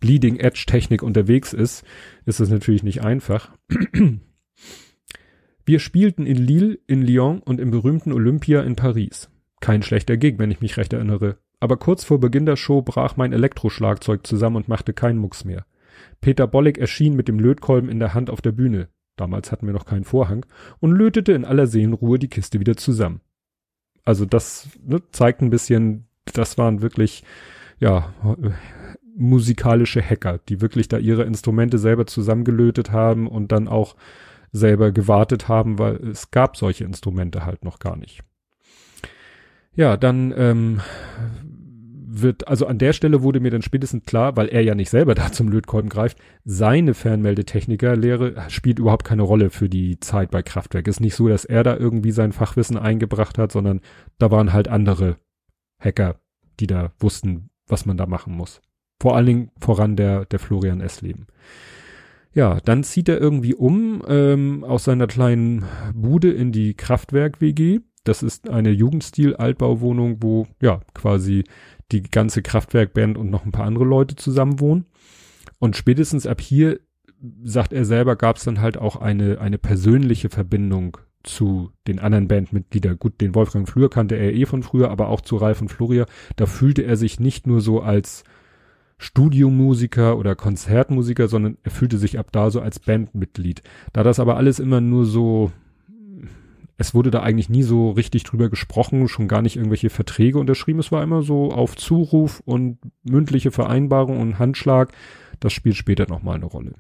Bleeding Edge Technik unterwegs ist, ist es natürlich nicht einfach. Wir spielten in Lille, in Lyon und im berühmten Olympia in Paris. Kein schlechter Gig, wenn ich mich recht erinnere. Aber kurz vor Beginn der Show brach mein Elektroschlagzeug zusammen und machte keinen Mucks mehr. Peter Bollig erschien mit dem Lötkolben in der Hand auf der Bühne. Damals hatten wir noch keinen Vorhang und lötete in aller Seelenruhe die Kiste wieder zusammen. Also das ne, zeigt ein bisschen, das waren wirklich, ja, musikalische Hacker, die wirklich da ihre Instrumente selber zusammengelötet haben und dann auch selber gewartet haben, weil es gab solche Instrumente halt noch gar nicht. Ja, dann ähm, wird, also an der Stelle wurde mir dann spätestens klar, weil er ja nicht selber da zum Lötkolben greift, seine Fernmeldetechnikerlehre spielt überhaupt keine Rolle für die Zeit bei Kraftwerk. Ist nicht so, dass er da irgendwie sein Fachwissen eingebracht hat, sondern da waren halt andere Hacker, die da wussten, was man da machen muss. Vor allen Dingen voran der, der Florian S. Leben. Ja, dann zieht er irgendwie um ähm, aus seiner kleinen Bude in die Kraftwerk-WG. Das ist eine Jugendstil-Altbauwohnung, wo ja quasi die ganze Kraftwerkband und noch ein paar andere Leute zusammen wohnen. Und spätestens ab hier, sagt er selber, gab es dann halt auch eine, eine persönliche Verbindung zu den anderen Bandmitgliedern. Gut, den Wolfgang Flür kannte er eh von früher, aber auch zu Ralf und Floria. Da fühlte er sich nicht nur so als Studiomusiker oder Konzertmusiker, sondern er fühlte sich ab da so als Bandmitglied. Da das aber alles immer nur so, es wurde da eigentlich nie so richtig drüber gesprochen, schon gar nicht irgendwelche Verträge unterschrieben. Es war immer so auf Zuruf und mündliche Vereinbarung und Handschlag. Das spielt später nochmal eine Rolle.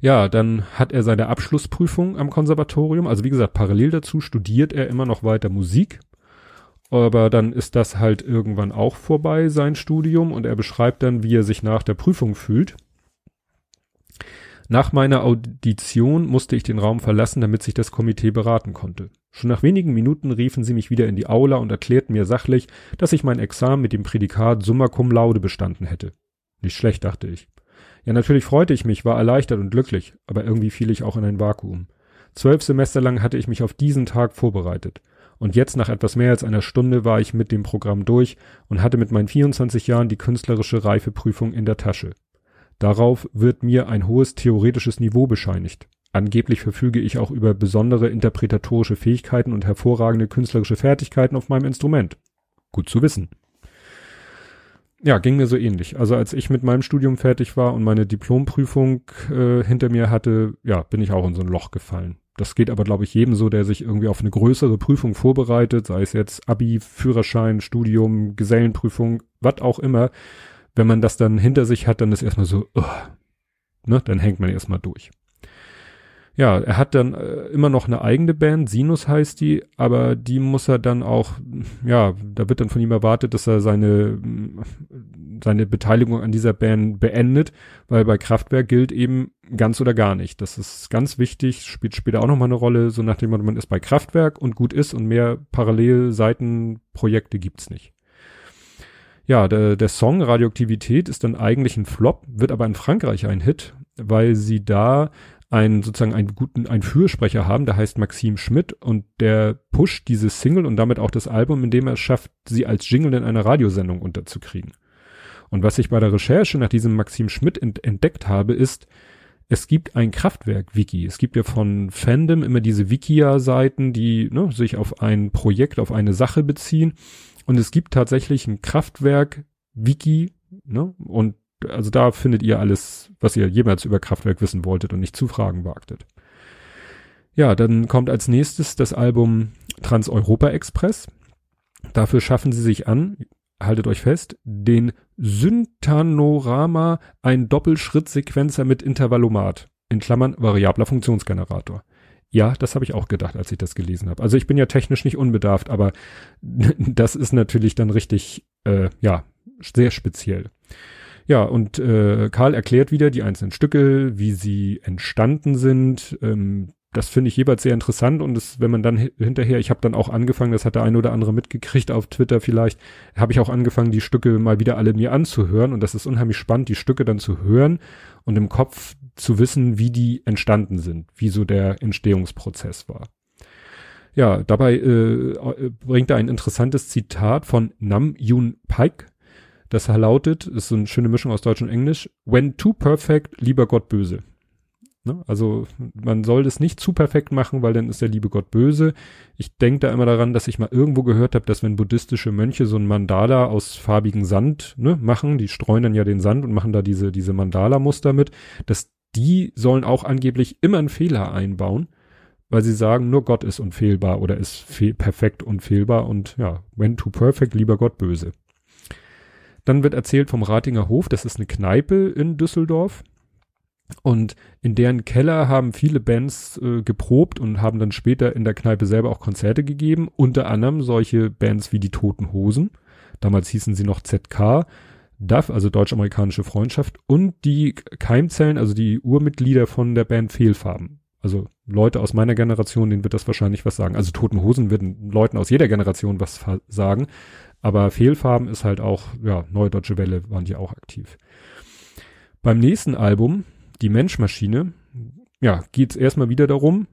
Ja, dann hat er seine Abschlussprüfung am Konservatorium. Also wie gesagt, parallel dazu studiert er immer noch weiter Musik aber dann ist das halt irgendwann auch vorbei, sein Studium, und er beschreibt dann, wie er sich nach der Prüfung fühlt. Nach meiner Audition musste ich den Raum verlassen, damit sich das Komitee beraten konnte. Schon nach wenigen Minuten riefen sie mich wieder in die Aula und erklärten mir sachlich, dass ich mein Examen mit dem Prädikat Summa cum laude bestanden hätte. Nicht schlecht, dachte ich. Ja, natürlich freute ich mich, war erleichtert und glücklich, aber irgendwie fiel ich auch in ein Vakuum. Zwölf Semester lang hatte ich mich auf diesen Tag vorbereitet. Und jetzt nach etwas mehr als einer Stunde war ich mit dem Programm durch und hatte mit meinen 24 Jahren die künstlerische Reifeprüfung in der Tasche. Darauf wird mir ein hohes theoretisches Niveau bescheinigt. Angeblich verfüge ich auch über besondere interpretatorische Fähigkeiten und hervorragende künstlerische Fertigkeiten auf meinem Instrument. Gut zu wissen. Ja, ging mir so ähnlich. Also als ich mit meinem Studium fertig war und meine Diplomprüfung äh, hinter mir hatte, ja, bin ich auch in so ein Loch gefallen. Das geht aber, glaube ich, jedem so, der sich irgendwie auf eine größere Prüfung vorbereitet, sei es jetzt Abi, Führerschein, Studium, Gesellenprüfung, was auch immer. Wenn man das dann hinter sich hat, dann ist erstmal so, uh, ne, dann hängt man erstmal durch. Ja, er hat dann äh, immer noch eine eigene Band, Sinus heißt die, aber die muss er dann auch, ja, da wird dann von ihm erwartet, dass er seine, seine Beteiligung an dieser Band beendet, weil bei Kraftwerk gilt eben ganz oder gar nicht. Das ist ganz wichtig, spielt später auch nochmal eine Rolle, so nachdem man ist bei Kraftwerk und gut ist und mehr Parallelseitenprojekte gibt's nicht. Ja, der, der Song Radioaktivität ist dann eigentlich ein Flop, wird aber in Frankreich ein Hit, weil sie da einen sozusagen einen guten, einen Fürsprecher haben, der heißt Maxim Schmidt und der pusht diese Single und damit auch das Album, indem er es schafft, sie als Jingle in einer Radiosendung unterzukriegen. Und was ich bei der Recherche nach diesem Maxim Schmidt ent entdeckt habe, ist, es gibt ein Kraftwerk-Wiki. Es gibt ja von Fandom immer diese Wikia-Seiten, die ne, sich auf ein Projekt, auf eine Sache beziehen. Und es gibt tatsächlich ein Kraftwerk-Wiki, ne? Und also da findet ihr alles, was ihr jemals über Kraftwerk wissen wolltet und nicht zu fragen wagtet. Ja, dann kommt als nächstes das Album Trans-Europa Express. Dafür schaffen sie sich an, haltet euch fest, den Syntanorama, ein Doppelschrittsequenzer mit Intervallomat, in Klammern variabler Funktionsgenerator. Ja, das habe ich auch gedacht, als ich das gelesen habe. Also ich bin ja technisch nicht unbedarft, aber <laughs> das ist natürlich dann richtig, äh, ja, sehr speziell. Ja, und äh, Karl erklärt wieder die einzelnen Stücke, wie sie entstanden sind. Ähm, das finde ich jeweils sehr interessant und das, wenn man dann hinterher, ich habe dann auch angefangen, das hat der eine oder andere mitgekriegt auf Twitter vielleicht, habe ich auch angefangen, die Stücke mal wieder alle mir anzuhören und das ist unheimlich spannend, die Stücke dann zu hören und im Kopf zu wissen, wie die entstanden sind, wie so der Entstehungsprozess war. Ja, dabei äh, bringt er ein interessantes Zitat von Nam Yoon Paik, das lautet, ist so eine schöne Mischung aus Deutsch und Englisch, when too perfect, lieber Gott böse. Ne? Also man soll das nicht zu perfekt machen, weil dann ist der liebe Gott böse. Ich denke da immer daran, dass ich mal irgendwo gehört habe, dass wenn buddhistische Mönche so ein Mandala aus farbigen Sand ne, machen, die streuen dann ja den Sand und machen da diese, diese Mandala-Muster mit, dass die sollen auch angeblich immer einen Fehler einbauen, weil sie sagen, nur Gott ist unfehlbar oder ist perfekt unfehlbar und ja, when too perfect, lieber Gott böse. Dann wird erzählt vom Ratinger Hof, das ist eine Kneipe in Düsseldorf. Und in deren Keller haben viele Bands äh, geprobt und haben dann später in der Kneipe selber auch Konzerte gegeben. Unter anderem solche Bands wie die Toten Hosen. Damals hießen sie noch ZK, DAF, also Deutsch-Amerikanische Freundschaft, und die Keimzellen, also die Urmitglieder von der Band Fehlfarben. Also Leute aus meiner Generation, denen wird das wahrscheinlich was sagen. Also Toten Hosen würden Leuten aus jeder Generation was sagen. Aber Fehlfarben ist halt auch, ja, Neue Deutsche Welle waren die auch aktiv. Beim nächsten Album, Die Menschmaschine, ja, geht's erstmal wieder darum,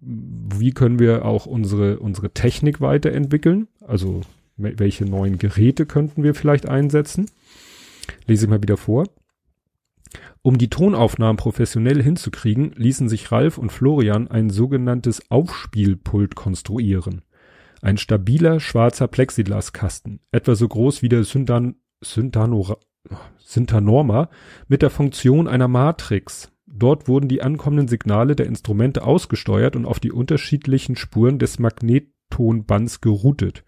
wie können wir auch unsere, unsere Technik weiterentwickeln? Also welche neuen Geräte könnten wir vielleicht einsetzen? Lese ich mal wieder vor. Um die Tonaufnahmen professionell hinzukriegen, ließen sich Ralf und Florian ein sogenanntes Aufspielpult konstruieren. Ein stabiler schwarzer Plexiglaskasten, etwa so groß wie der Syndan, Syndanora, Syntanorma, mit der Funktion einer Matrix. Dort wurden die ankommenden Signale der Instrumente ausgesteuert und auf die unterschiedlichen Spuren des Magnettonbands geroutet.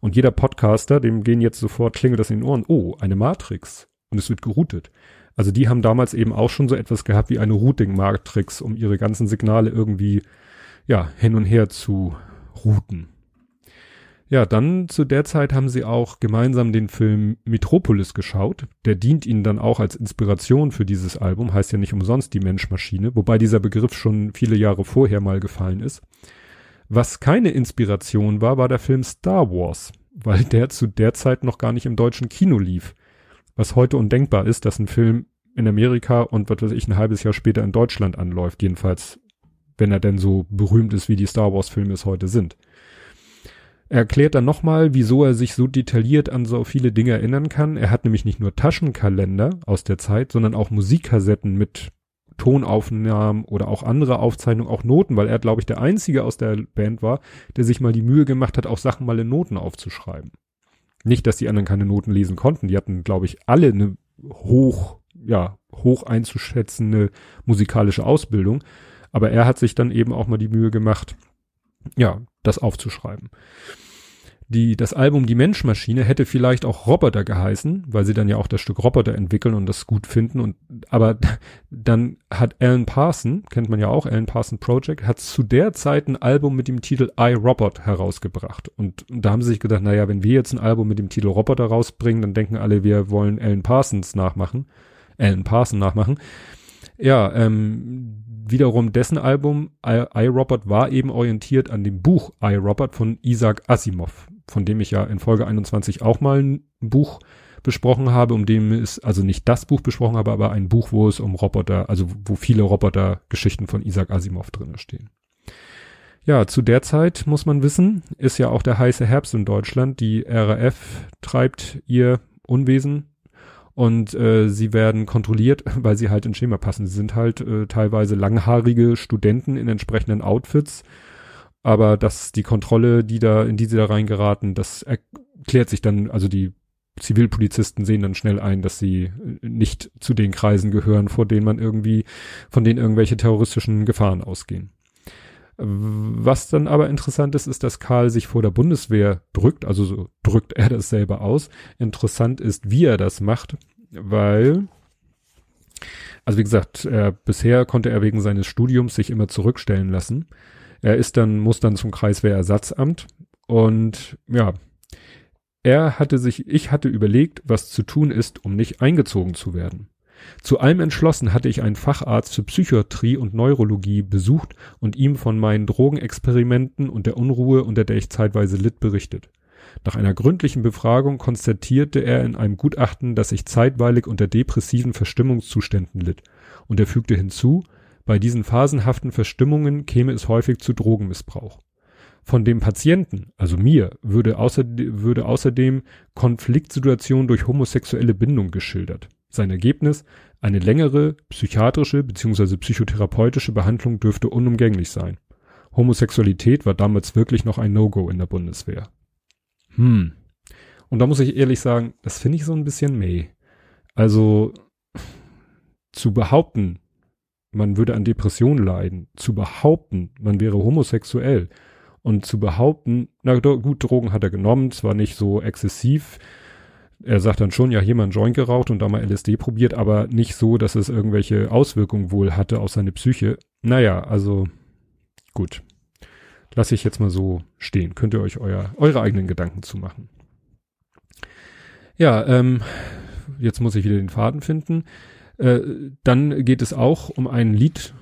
Und jeder Podcaster, dem gehen jetzt sofort klingelt das in den Ohren. Oh, eine Matrix. Und es wird geroutet. Also die haben damals eben auch schon so etwas gehabt wie eine Routing-Matrix, um ihre ganzen Signale irgendwie, ja, hin und her zu routen. Ja, dann zu der Zeit haben sie auch gemeinsam den Film Metropolis geschaut. Der dient ihnen dann auch als Inspiration für dieses Album, heißt ja nicht umsonst die Menschmaschine, wobei dieser Begriff schon viele Jahre vorher mal gefallen ist. Was keine Inspiration war, war der Film Star Wars, weil der zu der Zeit noch gar nicht im deutschen Kino lief was heute undenkbar ist, dass ein Film in Amerika und was weiß ich ein halbes Jahr später in Deutschland anläuft, jedenfalls wenn er denn so berühmt ist, wie die Star Wars Filme es heute sind. Er erklärt dann nochmal, wieso er sich so detailliert an so viele Dinge erinnern kann. Er hat nämlich nicht nur Taschenkalender aus der Zeit, sondern auch Musikkassetten mit Tonaufnahmen oder auch andere Aufzeichnungen, auch Noten, weil er, glaube ich, der Einzige aus der Band war, der sich mal die Mühe gemacht hat, auch Sachen mal in Noten aufzuschreiben. Nicht, dass die anderen keine Noten lesen konnten. Die hatten, glaube ich, alle eine hoch, ja, hoch einzuschätzende musikalische Ausbildung. Aber er hat sich dann eben auch mal die Mühe gemacht, ja, das aufzuschreiben die, das Album Die Menschmaschine hätte vielleicht auch Roboter geheißen, weil sie dann ja auch das Stück Roboter entwickeln und das gut finden und, aber <laughs> dann hat Alan Parson, kennt man ja auch, Alan Parson Project, hat zu der Zeit ein Album mit dem Titel I, Robot herausgebracht und, und da haben sie sich gedacht, naja, wenn wir jetzt ein Album mit dem Titel Roboter rausbringen, dann denken alle, wir wollen Alan Parsons nachmachen, Alan Parson nachmachen. Ja, ähm, wiederum dessen Album I, I, Robot war eben orientiert an dem Buch I, Robot von Isaac Asimov von dem ich ja in Folge 21 auch mal ein Buch besprochen habe, um dem es, also nicht das Buch besprochen habe, aber ein Buch, wo es um Roboter, also wo viele Roboter-Geschichten von Isaac Asimov drin stehen. Ja, zu der Zeit muss man wissen, ist ja auch der heiße Herbst in Deutschland. Die RAF treibt ihr Unwesen und äh, sie werden kontrolliert, <laughs> weil sie halt ins Schema passen. Sie sind halt äh, teilweise langhaarige Studenten in entsprechenden Outfits aber dass die Kontrolle, die da, in die sie da reingeraten, das erklärt sich dann, also die Zivilpolizisten sehen dann schnell ein, dass sie äh, nicht zu den Kreisen gehören, vor denen man irgendwie, von denen irgendwelche terroristischen Gefahren ausgehen. Was dann aber interessant ist, ist, dass Karl sich vor der Bundeswehr drückt, also so drückt er das selber aus. Interessant ist, wie er das macht, weil, also wie gesagt, er, bisher konnte er wegen seines Studiums sich immer zurückstellen lassen. Er ist dann, muss dann zum Kreiswehrersatzamt und ja, er hatte sich, ich hatte überlegt, was zu tun ist, um nicht eingezogen zu werden. Zu allem entschlossen hatte ich einen Facharzt für Psychiatrie und Neurologie besucht und ihm von meinen Drogenexperimenten und der Unruhe, unter der ich zeitweise litt, berichtet. Nach einer gründlichen Befragung konstatierte er in einem Gutachten, dass ich zeitweilig unter depressiven Verstimmungszuständen litt, und er fügte hinzu, bei diesen phasenhaften Verstimmungen käme es häufig zu Drogenmissbrauch. Von dem Patienten, also mir, würde, außer, würde außerdem Konfliktsituation durch homosexuelle Bindung geschildert. Sein Ergebnis, eine längere psychiatrische bzw. psychotherapeutische Behandlung dürfte unumgänglich sein. Homosexualität war damals wirklich noch ein No-Go in der Bundeswehr. Hm. Und da muss ich ehrlich sagen, das finde ich so ein bisschen meh. Also zu behaupten, man würde an Depressionen leiden, zu behaupten, man wäre homosexuell und zu behaupten, na gut, Drogen hat er genommen, zwar nicht so exzessiv, er sagt dann schon, ja, hier mal einen Joint geraucht und da mal LSD probiert, aber nicht so, dass es irgendwelche Auswirkungen wohl hatte auf seine Psyche. Naja, also gut. Lasse ich jetzt mal so stehen. Könnt ihr euch euer, eure eigenen Gedanken zu machen. Ja, ähm, jetzt muss ich wieder den Faden finden. Äh, dann geht es auch um ein Lied,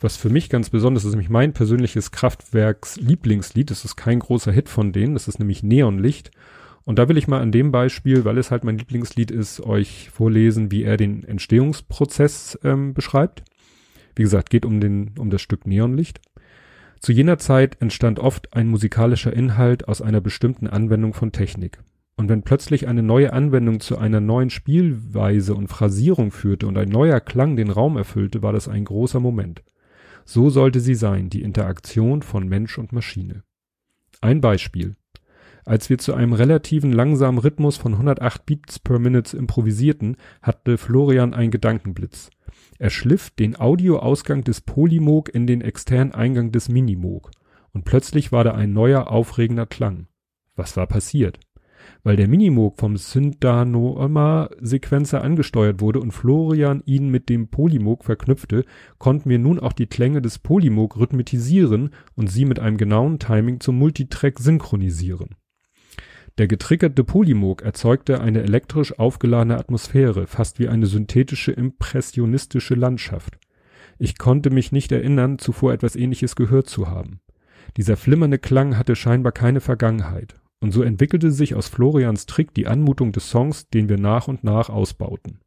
was für mich ganz besonders ist, nämlich mein persönliches Kraftwerks Lieblingslied. Das ist kein großer Hit von denen, das ist nämlich Neonlicht. Und da will ich mal an dem Beispiel, weil es halt mein Lieblingslied ist, euch vorlesen, wie er den Entstehungsprozess ähm, beschreibt. Wie gesagt, geht um den, um das Stück Neonlicht. Zu jener Zeit entstand oft ein musikalischer Inhalt aus einer bestimmten Anwendung von Technik. Und wenn plötzlich eine neue Anwendung zu einer neuen Spielweise und Phrasierung führte und ein neuer Klang den Raum erfüllte, war das ein großer Moment. So sollte sie sein, die Interaktion von Mensch und Maschine. Ein Beispiel. Als wir zu einem relativen langsamen Rhythmus von 108 Beats per Minute improvisierten, hatte Florian einen Gedankenblitz. Er schliff den Audioausgang des Polymog in den externen Eingang des Minimog. Und plötzlich war da ein neuer, aufregender Klang. Was war passiert? Weil der Minimoog vom Syndanoma-Sequenzer angesteuert wurde und Florian ihn mit dem Polymog verknüpfte, konnten wir nun auch die Klänge des Polymog rhythmitisieren und sie mit einem genauen Timing zum Multitrack synchronisieren. Der getriggerte Polymog erzeugte eine elektrisch aufgeladene Atmosphäre, fast wie eine synthetische impressionistische Landschaft. Ich konnte mich nicht erinnern, zuvor etwas ähnliches gehört zu haben. Dieser flimmernde Klang hatte scheinbar keine Vergangenheit. Und so entwickelte sich aus Florians Trick die Anmutung des Songs, den wir nach und nach ausbauten.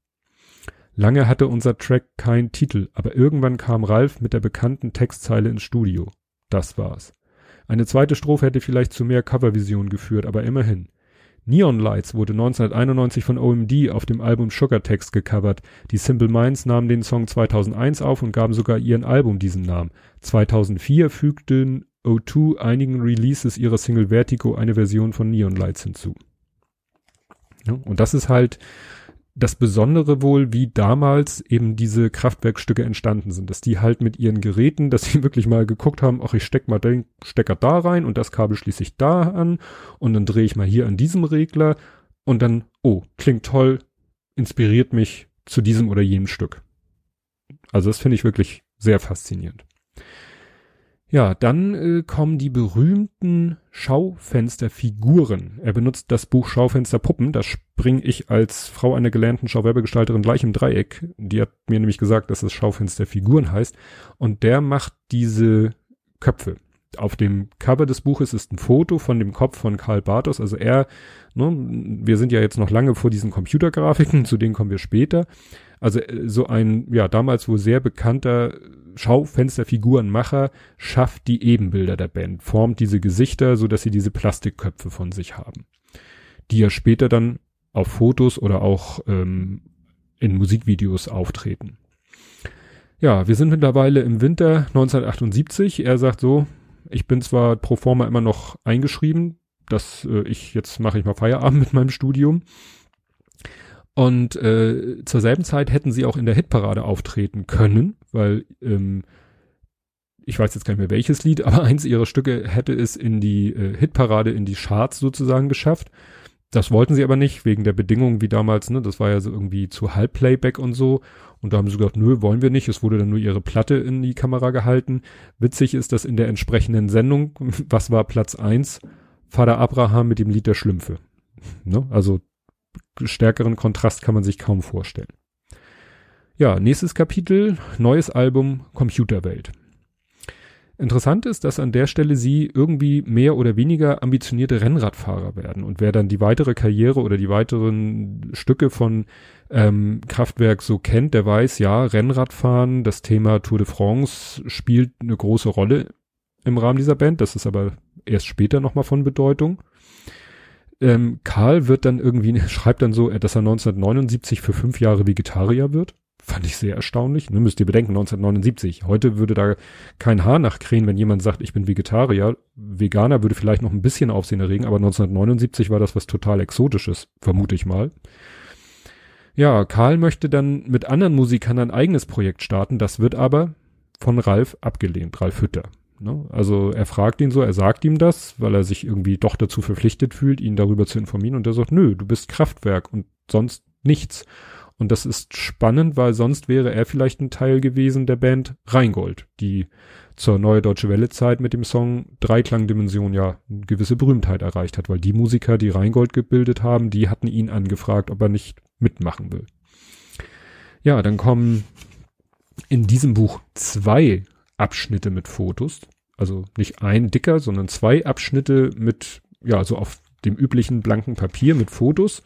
Lange hatte unser Track keinen Titel, aber irgendwann kam Ralf mit der bekannten Textzeile ins Studio. Das war's. Eine zweite Strophe hätte vielleicht zu mehr Covervision geführt, aber immerhin. Neon Lights wurde 1991 von OMD auf dem Album Sugar Text gecovert. Die Simple Minds nahmen den Song 2001 auf und gaben sogar ihren Album diesen Namen. 2004 fügten O2 einigen Releases ihrer Single Vertigo eine Version von Neon Lights hinzu. Ja, und das ist halt das Besondere wohl, wie damals eben diese Kraftwerkstücke entstanden sind, dass die halt mit ihren Geräten, dass sie <laughs> wirklich mal geguckt haben, ach, ich steck mal den Stecker da rein und das Kabel schließe ich da an und dann drehe ich mal hier an diesem Regler und dann, oh, klingt toll, inspiriert mich zu diesem oder jenem Stück. Also das finde ich wirklich sehr faszinierend. Ja, dann äh, kommen die berühmten Schaufensterfiguren. Er benutzt das Buch Schaufensterpuppen. Da springe ich als Frau einer gelernten Schauwerbegestalterin gleich im Dreieck. Die hat mir nämlich gesagt, dass es Schaufensterfiguren heißt. Und der macht diese Köpfe. Auf dem Cover des Buches ist ein Foto von dem Kopf von Karl Bartos. Also er, ne, wir sind ja jetzt noch lange vor diesen Computergrafiken, <laughs> zu denen kommen wir später. Also äh, so ein, ja, damals wohl sehr bekannter Schaufensterfigurenmacher schafft die Ebenbilder der Band, formt diese Gesichter, so dass sie diese Plastikköpfe von sich haben, die ja später dann auf Fotos oder auch ähm, in Musikvideos auftreten. Ja, wir sind mittlerweile im Winter 1978. Er sagt so, ich bin zwar pro forma immer noch eingeschrieben, dass äh, ich jetzt mache ich mal Feierabend <laughs> mit meinem Studium, und äh, zur selben Zeit hätten sie auch in der Hitparade auftreten können, weil ähm, ich weiß jetzt gar nicht mehr welches Lied, <laughs> aber eins ihrer Stücke hätte es in die äh, Hitparade, in die Charts sozusagen geschafft. Das wollten sie aber nicht, wegen der Bedingungen wie damals, ne? Das war ja so irgendwie zu Halbplayback und so. Und da haben sie gesagt, nö, wollen wir nicht. Es wurde dann nur ihre Platte in die Kamera gehalten. Witzig ist, dass in der entsprechenden Sendung, <laughs> was war Platz eins? Vater Abraham mit dem Lied der Schlümpfe. Ne? Also stärkeren Kontrast kann man sich kaum vorstellen. Ja, nächstes Kapitel, neues Album, Computerwelt. Interessant ist, dass an der Stelle sie irgendwie mehr oder weniger ambitionierte Rennradfahrer werden. Und wer dann die weitere Karriere oder die weiteren Stücke von ähm, Kraftwerk so kennt, der weiß, ja, Rennradfahren, das Thema Tour de France spielt eine große Rolle im Rahmen dieser Band. Das ist aber erst später nochmal von Bedeutung. Ähm, Karl wird dann irgendwie, <laughs> schreibt dann so, dass er 1979 für fünf Jahre Vegetarier wird. Fand ich sehr erstaunlich. Ne, müsst ihr bedenken, 1979. Heute würde da kein Haar nachkrähen, wenn jemand sagt, ich bin Vegetarier. Veganer würde vielleicht noch ein bisschen Aufsehen erregen, aber 1979 war das was total Exotisches, vermute ich mal. Ja, Karl möchte dann mit anderen Musikern ein eigenes Projekt starten. Das wird aber von Ralf abgelehnt, Ralf Hütter. Ne? Also er fragt ihn so, er sagt ihm das, weil er sich irgendwie doch dazu verpflichtet fühlt, ihn darüber zu informieren und er sagt, nö, du bist Kraftwerk und sonst nichts. Und das ist spannend, weil sonst wäre er vielleicht ein Teil gewesen der Band Rheingold, die zur Neue Deutsche Welle Zeit mit dem Song Dreiklangdimension ja eine gewisse Berühmtheit erreicht hat, weil die Musiker, die Rheingold gebildet haben, die hatten ihn angefragt, ob er nicht mitmachen will. Ja, dann kommen in diesem Buch zwei Abschnitte mit Fotos. Also nicht ein dicker, sondern zwei Abschnitte mit, ja, so auf dem üblichen blanken Papier mit Fotos.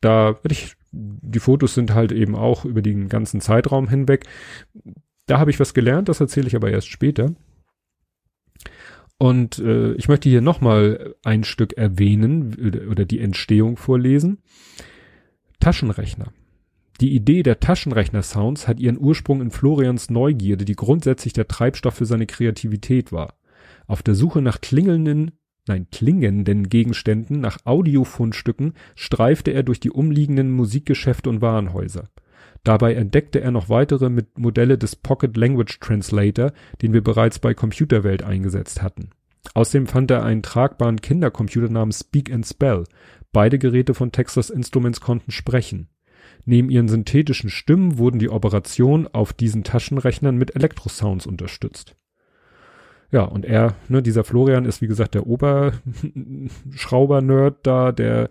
Da werde ich, die Fotos sind halt eben auch über den ganzen Zeitraum hinweg. Da habe ich was gelernt, das erzähle ich aber erst später. Und äh, ich möchte hier nochmal ein Stück erwähnen oder, oder die Entstehung vorlesen. Taschenrechner. Die Idee der Taschenrechner-Sounds hat ihren Ursprung in Florians Neugierde, die grundsätzlich der Treibstoff für seine Kreativität war. Auf der Suche nach klingelnden, nein, klingenden Gegenständen, nach Audiofundstücken, streifte er durch die umliegenden Musikgeschäfte und Warenhäuser. Dabei entdeckte er noch weitere mit Modelle des Pocket Language Translator, den wir bereits bei Computerwelt eingesetzt hatten. Außerdem fand er einen tragbaren Kindercomputer namens Speak and Spell. Beide Geräte von Texas Instruments konnten sprechen. Neben ihren synthetischen Stimmen wurden die Operationen auf diesen Taschenrechnern mit Elektrosounds unterstützt. Ja, und er, ne, dieser Florian ist wie gesagt der Oberschrauber-Nerd da, der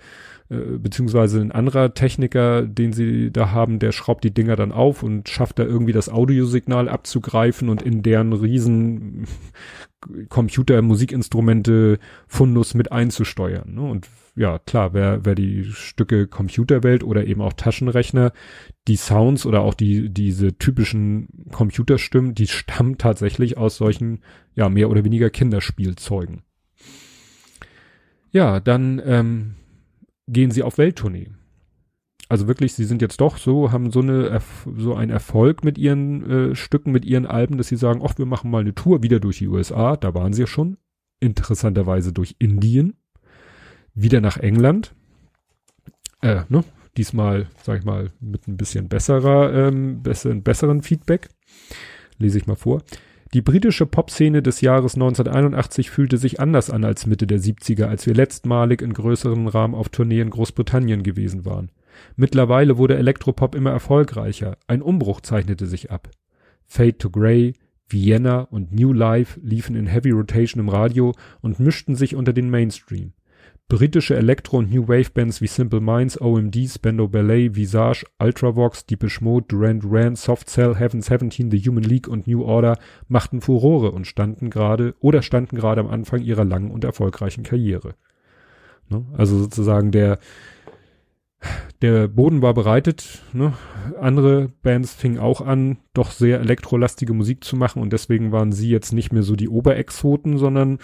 äh, beziehungsweise ein anderer Techniker, den sie da haben, der schraubt die Dinger dann auf und schafft da irgendwie das Audiosignal abzugreifen und in deren riesen Computer, Musikinstrumente, Fundus mit einzusteuern. Ne? Und ja, klar, wer, wer die Stücke Computerwelt oder eben auch Taschenrechner, die Sounds oder auch die, diese typischen Computerstimmen, die stammen tatsächlich aus solchen, ja, mehr oder weniger Kinderspielzeugen. Ja, dann ähm, gehen sie auf Welttournee. Also wirklich, sie sind jetzt doch so, haben so eine so einen Erfolg mit ihren äh, Stücken, mit ihren Alben, dass sie sagen, ach, wir machen mal eine Tour wieder durch die USA. Da waren sie ja schon. Interessanterweise durch Indien wieder nach England. Äh, ne? Diesmal, sag ich mal, mit ein bisschen besserer, ähm, besseren, besseren Feedback. Lese ich mal vor. Die britische Popszene des Jahres 1981 fühlte sich anders an als Mitte der 70er, als wir letztmalig in größeren Rahmen auf Tournee in Großbritannien gewesen waren. Mittlerweile wurde Elektropop immer erfolgreicher. Ein Umbruch zeichnete sich ab. Fade to Grey, Vienna und New Life liefen in Heavy Rotation im Radio und mischten sich unter den Mainstream. Britische Elektro- und New Wave Bands wie Simple Minds, OMD, Spendo Ballet, Visage, Ultravox, Deepish Mode, Duran Duran, Soft Cell, Heaven 17, The Human League und New Order machten Furore und standen gerade oder standen gerade am Anfang ihrer langen und erfolgreichen Karriere. Ne? Also sozusagen der der Boden war bereitet. Ne? Andere Bands fingen auch an, doch sehr elektrolastige Musik zu machen und deswegen waren sie jetzt nicht mehr so die Oberexoten, sondern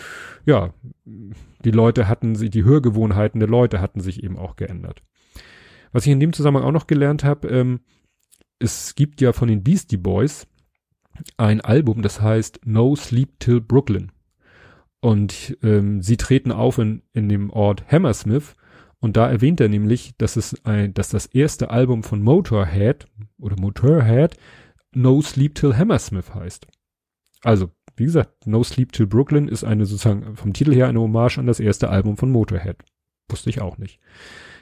ja, die Leute hatten sie, die Hörgewohnheiten der Leute hatten sich eben auch geändert. Was ich in dem Zusammenhang auch noch gelernt habe, ähm, es gibt ja von den Beastie Boys ein Album, das heißt No Sleep Till Brooklyn. Und ähm, sie treten auf in, in dem Ort Hammersmith und da erwähnt er nämlich, dass es ein, dass das erste Album von Motorhead oder Motorhead No Sleep Till Hammersmith heißt. Also, wie gesagt, No Sleep Till Brooklyn ist eine sozusagen vom Titel her eine Hommage an das erste Album von Motorhead. Wusste ich auch nicht.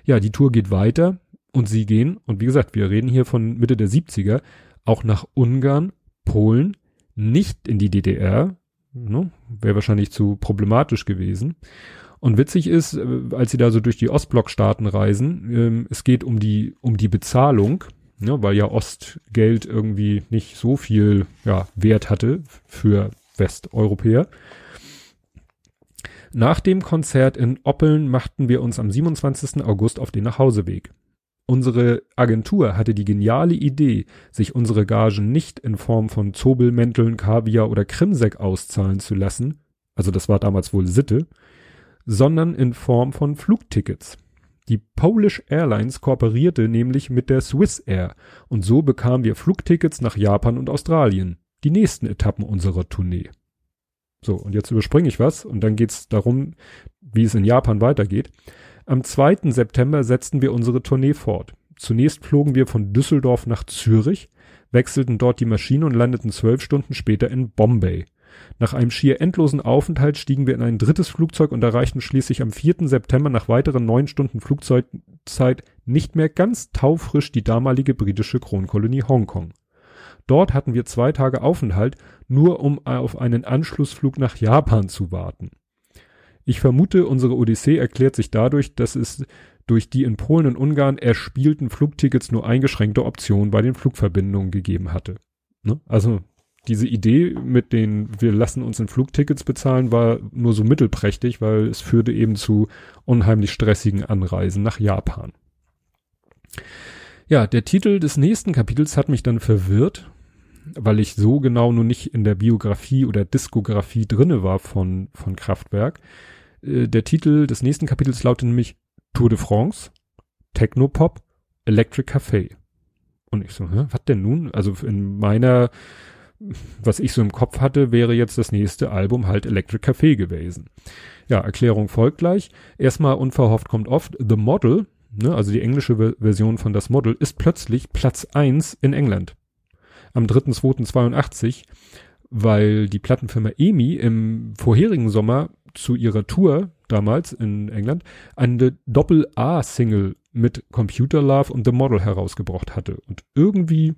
Ja, die Tour geht weiter und sie gehen, und wie gesagt, wir reden hier von Mitte der 70er, auch nach Ungarn, Polen, nicht in die DDR, ne, wäre wahrscheinlich zu problematisch gewesen. Und witzig ist, äh, als sie da so durch die Ostblockstaaten reisen, ähm, es geht um die, um die Bezahlung, ne, weil ja Ostgeld irgendwie nicht so viel ja, Wert hatte für Westeuropäer. Nach dem Konzert in Oppeln machten wir uns am 27. August auf den Nachhauseweg. Unsere Agentur hatte die geniale Idee, sich unsere Gagen nicht in Form von Zobelmänteln, Kaviar oder Krimsek auszahlen zu lassen, also das war damals wohl Sitte, sondern in Form von Flugtickets. Die Polish Airlines kooperierte nämlich mit der Swiss Air und so bekamen wir Flugtickets nach Japan und Australien, die nächsten Etappen unserer Tournee. So, und jetzt überspringe ich was und dann geht's darum, wie es in Japan weitergeht. Am 2. September setzten wir unsere Tournee fort. Zunächst flogen wir von Düsseldorf nach Zürich, wechselten dort die Maschine und landeten zwölf Stunden später in Bombay. Nach einem schier endlosen Aufenthalt stiegen wir in ein drittes Flugzeug und erreichten schließlich am 4. September nach weiteren neun Stunden Flugzeit nicht mehr ganz taufrisch die damalige britische Kronkolonie Hongkong. Dort hatten wir zwei Tage Aufenthalt, nur um auf einen Anschlussflug nach Japan zu warten. Ich vermute, unsere Odyssee erklärt sich dadurch, dass es durch die in Polen und Ungarn erspielten Flugtickets nur eingeschränkte Optionen bei den Flugverbindungen gegeben hatte. Ne? Also diese Idee mit den, wir lassen uns in Flugtickets bezahlen, war nur so mittelprächtig, weil es führte eben zu unheimlich stressigen Anreisen nach Japan. Ja, der Titel des nächsten Kapitels hat mich dann verwirrt, weil ich so genau nur nicht in der Biografie oder Diskografie drinne war von, von Kraftwerk. Äh, der Titel des nächsten Kapitels lautet nämlich Tour de France, Technopop, Electric Café. Und ich so, hä, was denn nun? Also in meiner, was ich so im Kopf hatte, wäre jetzt das nächste Album halt Electric Café gewesen. Ja, Erklärung folgt gleich. Erstmal unverhofft kommt oft The Model, ne, also die englische Version von Das Model, ist plötzlich Platz eins in England. Am 3.2.82, weil die Plattenfirma EMI im vorherigen Sommer zu ihrer Tour damals in England eine Doppel-A-Single mit Computer Love und The Model herausgebracht hatte. Und irgendwie,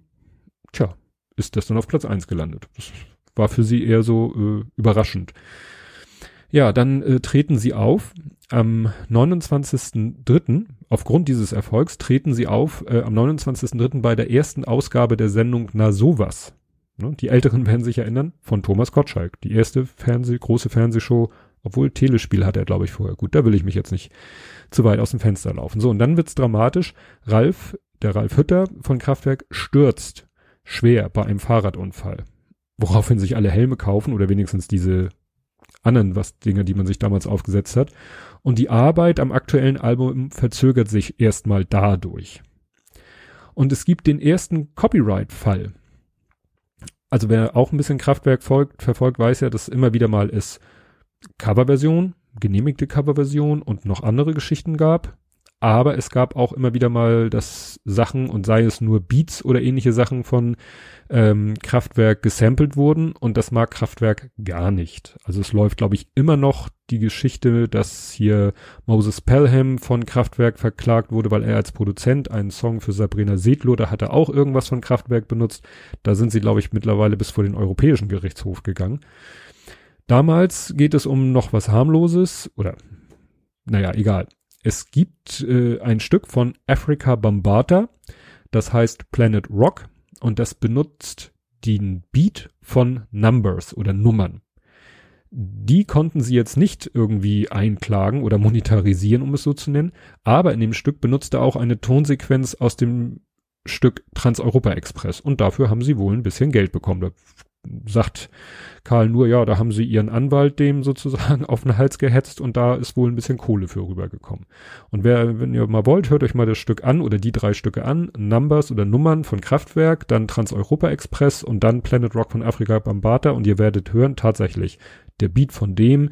tja, ist das dann auf Platz eins gelandet. Das war für sie eher so äh, überraschend. Ja, dann äh, treten sie auf. Am 29.03. aufgrund dieses Erfolgs treten sie auf äh, am 29.03. bei der ersten Ausgabe der Sendung Na sowas. Ne? Die Älteren <laughs> werden sich erinnern, von Thomas Gottschalk. Die erste Fernseh, große Fernsehshow obwohl Telespiel hat er, glaube ich, vorher. Gut, da will ich mich jetzt nicht zu weit aus dem Fenster laufen. So, und dann wird's dramatisch. Ralf, der Ralf Hütter von Kraftwerk, stürzt schwer bei einem Fahrradunfall. Woraufhin sich alle Helme kaufen oder wenigstens diese anderen was Dinge, die man sich damals aufgesetzt hat. Und die Arbeit am aktuellen Album verzögert sich erstmal dadurch. Und es gibt den ersten Copyright-Fall. Also wer auch ein bisschen Kraftwerk folgt, verfolgt, weiß ja, dass immer wieder mal ist Coverversion, genehmigte Coverversion und noch andere Geschichten gab. Aber es gab auch immer wieder mal das Sachen und sei es nur Beats oder ähnliche Sachen von ähm, Kraftwerk gesampelt wurden und das mag Kraftwerk gar nicht. Also es läuft, glaube ich, immer noch die Geschichte, dass hier Moses Pelham von Kraftwerk verklagt wurde, weil er als Produzent einen Song für Sabrina Sedlow, da hat er auch irgendwas von Kraftwerk benutzt. Da sind sie, glaube ich, mittlerweile bis vor den Europäischen Gerichtshof gegangen. Damals geht es um noch was harmloses oder naja, egal. Es gibt äh, ein Stück von Africa Bambata, das heißt Planet Rock und das benutzt den Beat von Numbers oder Nummern. Die konnten sie jetzt nicht irgendwie einklagen oder monetarisieren, um es so zu nennen, aber in dem Stück benutzt er auch eine Tonsequenz aus dem Stück Trans-Europa Express und dafür haben sie wohl ein bisschen Geld bekommen. Da sagt Karl nur, ja, da haben sie ihren Anwalt dem sozusagen <laughs> auf den Hals gehetzt und da ist wohl ein bisschen Kohle für rübergekommen. Und wer, wenn ihr mal wollt, hört euch mal das Stück an oder die drei Stücke an, Numbers oder Nummern von Kraftwerk, dann Trans-Europa Express und dann Planet Rock von Afrika Bambata und ihr werdet hören, tatsächlich, der Beat von dem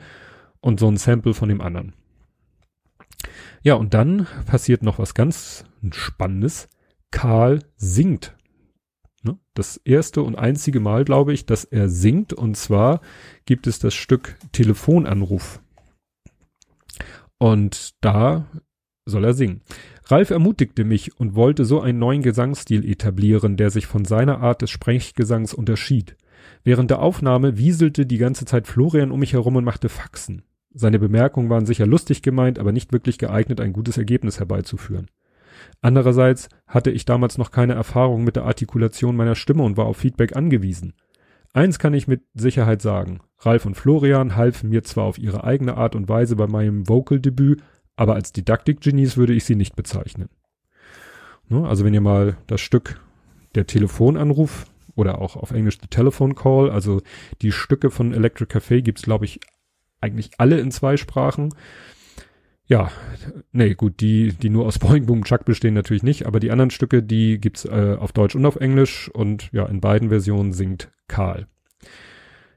und so ein Sample von dem anderen. Ja, und dann passiert noch was ganz Spannendes. Karl singt? Das erste und einzige Mal, glaube ich, dass er singt. Und zwar gibt es das Stück Telefonanruf. Und da soll er singen. Ralf ermutigte mich und wollte so einen neuen Gesangsstil etablieren, der sich von seiner Art des Sprechgesangs unterschied. Während der Aufnahme wieselte die ganze Zeit Florian um mich herum und machte Faxen. Seine Bemerkungen waren sicher lustig gemeint, aber nicht wirklich geeignet, ein gutes Ergebnis herbeizuführen. Andererseits hatte ich damals noch keine Erfahrung mit der Artikulation meiner Stimme und war auf Feedback angewiesen. Eins kann ich mit Sicherheit sagen. Ralf und Florian halfen mir zwar auf ihre eigene Art und Weise bei meinem Vocal-Debüt, aber als Didaktik-Genies würde ich sie nicht bezeichnen. Ne, also wenn ihr mal das Stück der Telefonanruf oder auch auf Englisch The Telephone Call, also die Stücke von Electric Café gibt's glaube ich eigentlich alle in zwei Sprachen. Ja, nee, gut, die, die nur aus <laughs> Boing Boom Chuck bestehen natürlich nicht, aber die anderen Stücke, die gibt's äh, auf Deutsch und auf Englisch und ja, in beiden Versionen singt Karl.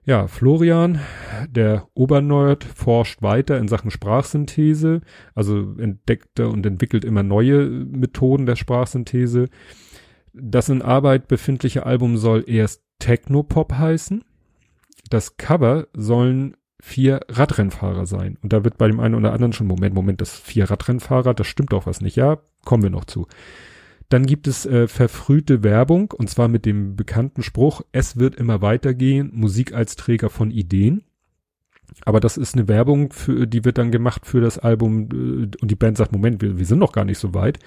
Ja, Florian, der Obernerd, forscht weiter in Sachen Sprachsynthese, also entdeckte und entwickelt immer neue Methoden der Sprachsynthese. Das in Arbeit befindliche Album soll erst Technopop heißen das Cover sollen vier Radrennfahrer sein. Und da wird bei dem einen oder anderen schon, Moment, Moment, das vier Radrennfahrer, das stimmt doch was nicht. Ja, kommen wir noch zu. Dann gibt es äh, verfrühte Werbung und zwar mit dem bekannten Spruch, es wird immer weitergehen, Musik als Träger von Ideen. Aber das ist eine Werbung, für, die wird dann gemacht für das Album äh, und die Band sagt, Moment, wir, wir sind noch gar nicht so weit.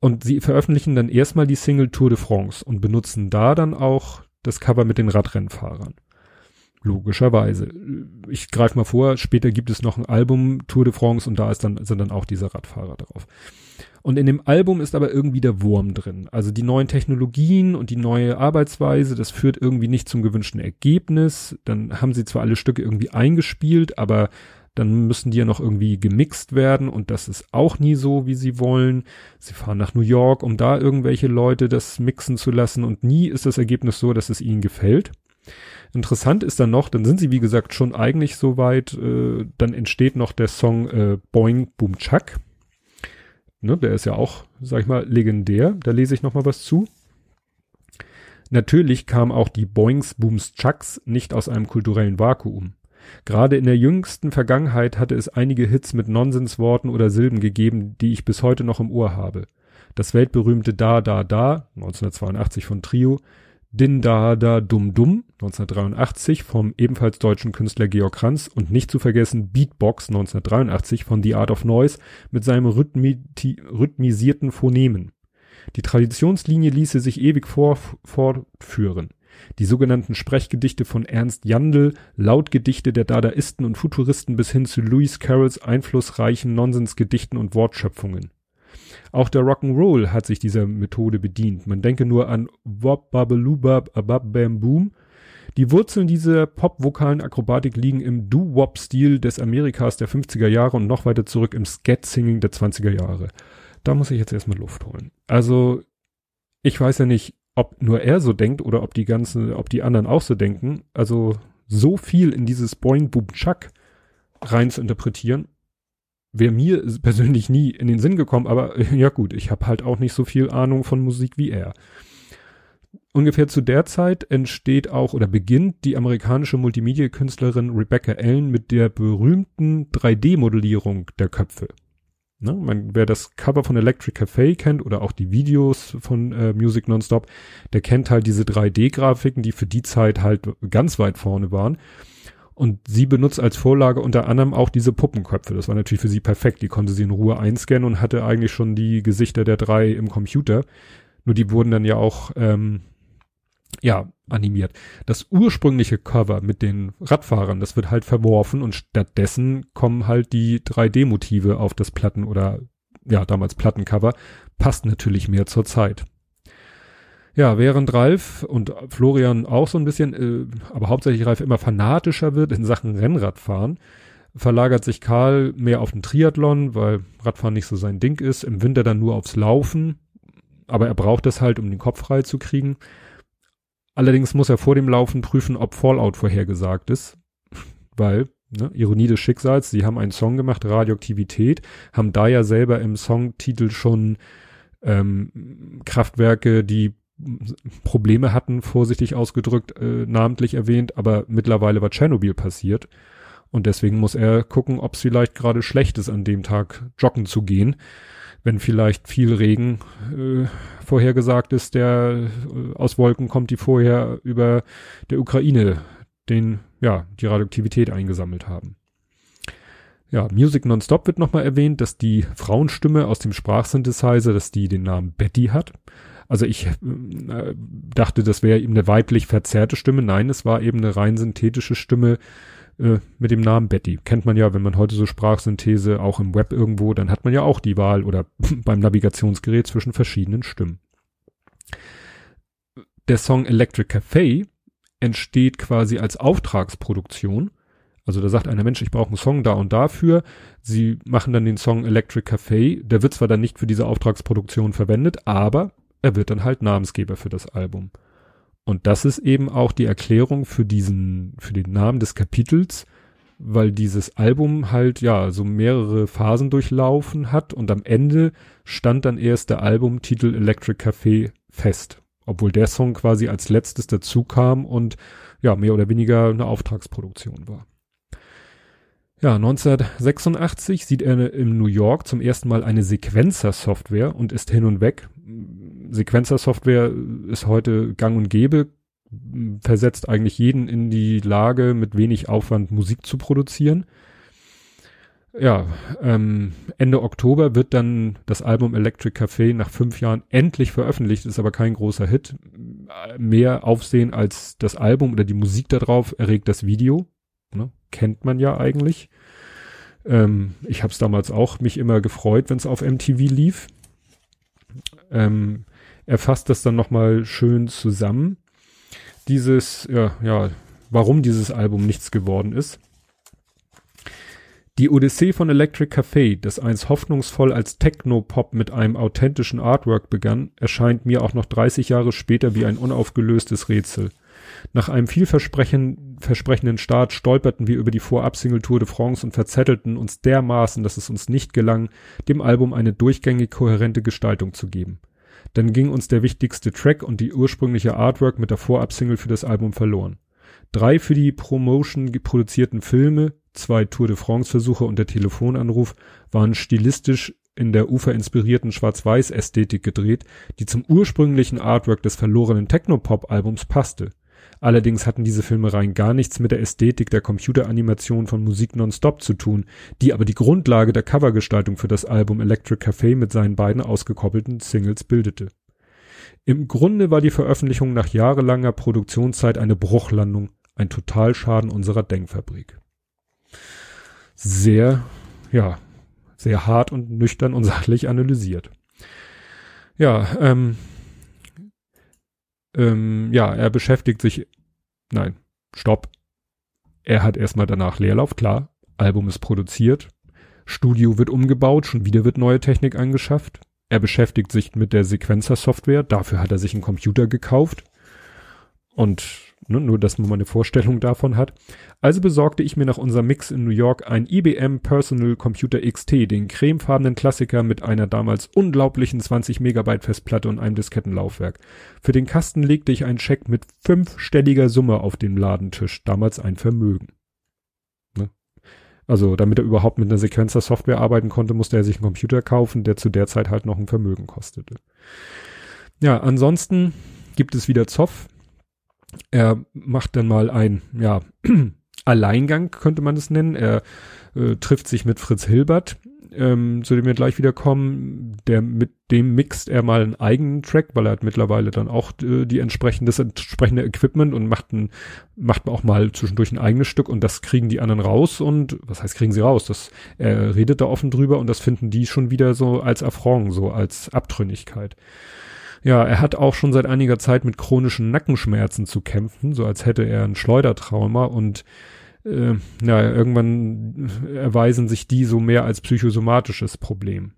Und sie veröffentlichen dann erstmal die Single Tour de France und benutzen da dann auch das Cover mit den Radrennfahrern. Logischerweise. Ich greife mal vor, später gibt es noch ein Album Tour de France und da ist dann, sind dann auch diese Radfahrer drauf. Und in dem Album ist aber irgendwie der Wurm drin. Also die neuen Technologien und die neue Arbeitsweise, das führt irgendwie nicht zum gewünschten Ergebnis. Dann haben sie zwar alle Stücke irgendwie eingespielt, aber dann müssen die ja noch irgendwie gemixt werden und das ist auch nie so, wie sie wollen. Sie fahren nach New York, um da irgendwelche Leute das mixen zu lassen und nie ist das Ergebnis so, dass es ihnen gefällt. Interessant ist dann noch, dann sind sie wie gesagt schon eigentlich so weit, äh, dann entsteht noch der Song äh, Boing Boom Chuck. Ne, der ist ja auch, sag ich mal, legendär. Da lese ich noch mal was zu. Natürlich kam auch die Boings Booms Chucks nicht aus einem kulturellen Vakuum. Gerade in der jüngsten Vergangenheit hatte es einige Hits mit Nonsensworten oder Silben gegeben, die ich bis heute noch im Ohr habe. Das weltberühmte Da Da Da 1982 von Trio, Din Da Da Dum Dum 1983 vom ebenfalls deutschen Künstler Georg Kranz und nicht zu vergessen Beatbox 1983 von The Art of Noise mit seinem rhythmisierten Phonemen. Die Traditionslinie ließe sich ewig fortführen. Die sogenannten Sprechgedichte von Ernst Jandl, Lautgedichte der Dadaisten und Futuristen bis hin zu Lewis Carrolls einflussreichen Nonsensgedichten und Wortschöpfungen. Auch der Rock'n'Roll hat sich dieser Methode bedient. Man denke nur an Wop Babelubab Abab Bam Boom. Die Wurzeln dieser popvokalen Akrobatik liegen im Doo-Wop-Stil des Amerikas der 50er Jahre und noch weiter zurück im Scat-Singing der 20er Jahre. Da muss ich jetzt erstmal Luft holen. Also, ich weiß ja nicht, ob nur er so denkt oder ob die ganzen, ob die anderen auch so denken. Also, so viel in dieses Boing Boom Chuck rein zu interpretieren, wäre mir persönlich nie in den Sinn gekommen, aber <laughs> ja gut, ich habe halt auch nicht so viel Ahnung von Musik wie er. Ungefähr zu der Zeit entsteht auch oder beginnt die amerikanische Multimedia-Künstlerin Rebecca Allen mit der berühmten 3D-Modellierung der Köpfe. Ne, man, wer das Cover von Electric Cafe kennt oder auch die Videos von äh, Music Nonstop, der kennt halt diese 3D-Grafiken, die für die Zeit halt ganz weit vorne waren. Und sie benutzt als Vorlage unter anderem auch diese Puppenköpfe. Das war natürlich für sie perfekt. Die konnte sie in Ruhe einscannen und hatte eigentlich schon die Gesichter der drei im Computer. Nur die wurden dann ja auch, ähm, ja, animiert. Das ursprüngliche Cover mit den Radfahrern, das wird halt verworfen und stattdessen kommen halt die 3D-Motive auf das Platten oder ja, damals Plattencover. Passt natürlich mehr zur Zeit. Ja, während Ralf und Florian auch so ein bisschen, äh, aber hauptsächlich Ralf immer fanatischer wird in Sachen Rennradfahren, verlagert sich Karl mehr auf den Triathlon, weil Radfahren nicht so sein Ding ist, im Winter dann nur aufs Laufen, aber er braucht das halt, um den Kopf frei zu kriegen. Allerdings muss er vor dem Laufen prüfen, ob Fallout vorhergesagt ist, weil, ne, Ironie des Schicksals, sie haben einen Song gemacht, Radioaktivität, haben da ja selber im Songtitel schon ähm, Kraftwerke, die Probleme hatten, vorsichtig ausgedrückt, äh, namentlich erwähnt, aber mittlerweile war Tschernobyl passiert. Und deswegen muss er gucken, ob es vielleicht gerade schlecht ist, an dem Tag joggen zu gehen. Wenn vielleicht viel Regen äh, vorhergesagt ist, der äh, aus Wolken kommt, die vorher über der Ukraine den, ja, die Radioaktivität eingesammelt haben. Ja, Music Nonstop wird nochmal erwähnt, dass die Frauenstimme aus dem Sprachsynthesizer, dass die den Namen Betty hat. Also ich äh, dachte, das wäre eben eine weiblich verzerrte Stimme. Nein, es war eben eine rein synthetische Stimme äh, mit dem Namen Betty. Kennt man ja, wenn man heute so Sprachsynthese auch im Web irgendwo, dann hat man ja auch die Wahl oder <laughs> beim Navigationsgerät zwischen verschiedenen Stimmen. Der Song Electric Cafe entsteht quasi als Auftragsproduktion. Also da sagt einer Mensch, ich brauche einen Song da und dafür. Sie machen dann den Song Electric Cafe. Der wird zwar dann nicht für diese Auftragsproduktion verwendet, aber er wird dann halt Namensgeber für das Album. Und das ist eben auch die Erklärung für diesen, für den Namen des Kapitels, weil dieses Album halt ja so mehrere Phasen durchlaufen hat und am Ende stand dann erst der Albumtitel Electric Café fest. Obwohl der Song quasi als letztes dazu kam und ja, mehr oder weniger eine Auftragsproduktion war. Ja, 1986 sieht er in New York zum ersten Mal eine Sequencer-Software und ist hin und weg. Sequencer-Software ist heute gang und gäbe, versetzt eigentlich jeden in die Lage, mit wenig Aufwand Musik zu produzieren. Ja, ähm, Ende Oktober wird dann das Album Electric Café nach fünf Jahren endlich veröffentlicht, ist aber kein großer Hit. Mehr Aufsehen als das Album oder die Musik darauf erregt das Video. Ne? Kennt man ja eigentlich. Ähm, ich habe es damals auch mich immer gefreut, wenn es auf MTV lief. Ähm, er fasst das dann nochmal schön zusammen. Dieses, ja, ja, warum dieses Album nichts geworden ist. Die Odyssee von Electric Café, das einst hoffnungsvoll als Techno-Pop mit einem authentischen Artwork begann, erscheint mir auch noch 30 Jahre später wie ein unaufgelöstes Rätsel. Nach einem vielversprechenden Start stolperten wir über die Vorab-Single Tour de France und verzettelten uns dermaßen, dass es uns nicht gelang, dem Album eine durchgängig kohärente Gestaltung zu geben. Dann ging uns der wichtigste Track und die ursprüngliche Artwork mit der Vorab-Single für das Album verloren. Drei für die Promotion produzierten Filme, zwei Tour de France-Versuche und der Telefonanruf waren stilistisch in der uferinspirierten Schwarz-Weiß-Ästhetik gedreht, die zum ursprünglichen Artwork des verlorenen Technopop-Albums passte. Allerdings hatten diese Filme rein gar nichts mit der Ästhetik der Computeranimation von Musik nonstop zu tun, die aber die Grundlage der Covergestaltung für das Album Electric Café mit seinen beiden ausgekoppelten Singles bildete. Im Grunde war die Veröffentlichung nach jahrelanger Produktionszeit eine Bruchlandung, ein Totalschaden unserer Denkfabrik. Sehr, ja, sehr hart und nüchtern und sachlich analysiert. Ja, ähm, ähm, ja, er beschäftigt sich, nein, stopp. Er hat erstmal danach Leerlauf, klar. Album ist produziert. Studio wird umgebaut, schon wieder wird neue Technik angeschafft. Er beschäftigt sich mit der Sequencer-Software, dafür hat er sich einen Computer gekauft. Und Ne, nur, dass man mal eine Vorstellung davon hat. Also besorgte ich mir nach unserem Mix in New York ein IBM Personal Computer XT, den cremefarbenen Klassiker mit einer damals unglaublichen 20 Megabyte Festplatte und einem Diskettenlaufwerk. Für den Kasten legte ich einen Scheck mit fünfstelliger Summe auf den Ladentisch, damals ein Vermögen. Ne? Also, damit er überhaupt mit einer Sequencer-Software arbeiten konnte, musste er sich einen Computer kaufen, der zu der Zeit halt noch ein Vermögen kostete. Ja, ansonsten gibt es wieder Zoff er macht dann mal ein, ja, <clears throat> Alleingang könnte man es nennen. Er äh, trifft sich mit Fritz Hilbert, ähm, zu dem wir gleich wieder kommen. Der, mit dem mixt er mal einen eigenen Track, weil er hat mittlerweile dann auch äh, die entsprechende, das entsprechende Equipment und macht ein, macht auch mal zwischendurch ein eigenes Stück und das kriegen die anderen raus und, was heißt kriegen sie raus? Das, er redet da offen drüber und das finden die schon wieder so als Affront, so als Abtrünnigkeit. Ja, er hat auch schon seit einiger Zeit mit chronischen Nackenschmerzen zu kämpfen, so als hätte er ein Schleudertrauma und äh, ja, irgendwann erweisen sich die so mehr als psychosomatisches Problem.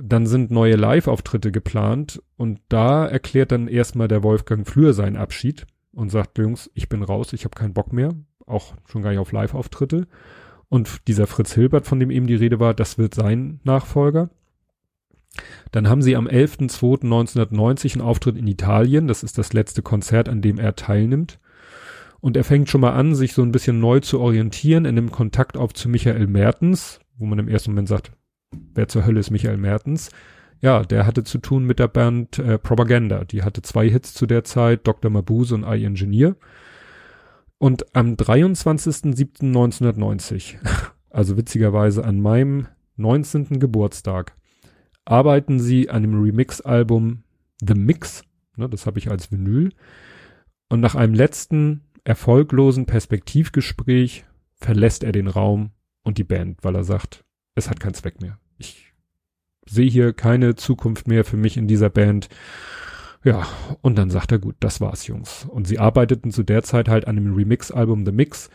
Dann sind neue Live-Auftritte geplant und da erklärt dann erstmal der Wolfgang Flür seinen Abschied und sagt, Jungs, ich bin raus, ich habe keinen Bock mehr, auch schon gar nicht auf Live-Auftritte. Und dieser Fritz Hilbert, von dem eben die Rede war, das wird sein Nachfolger. Dann haben sie am 11.02.1990 einen Auftritt in Italien. Das ist das letzte Konzert, an dem er teilnimmt. Und er fängt schon mal an, sich so ein bisschen neu zu orientieren. Er nimmt Kontakt auf zu Michael Mertens, wo man im ersten Moment sagt, wer zur Hölle ist Michael Mertens? Ja, der hatte zu tun mit der Band äh, Propaganda. Die hatte zwei Hits zu der Zeit, Dr. Mabuse und I Engineer. Und am 23.07.1990, <laughs> also witzigerweise an meinem 19. Geburtstag, arbeiten sie an dem Remix-Album The Mix, ne, das habe ich als Vinyl. Und nach einem letzten erfolglosen Perspektivgespräch verlässt er den Raum und die Band, weil er sagt, es hat keinen Zweck mehr. Ich sehe hier keine Zukunft mehr für mich in dieser Band. Ja, und dann sagt er, gut, das war's, Jungs. Und sie arbeiteten zu der Zeit halt an dem Remix-Album The Mix,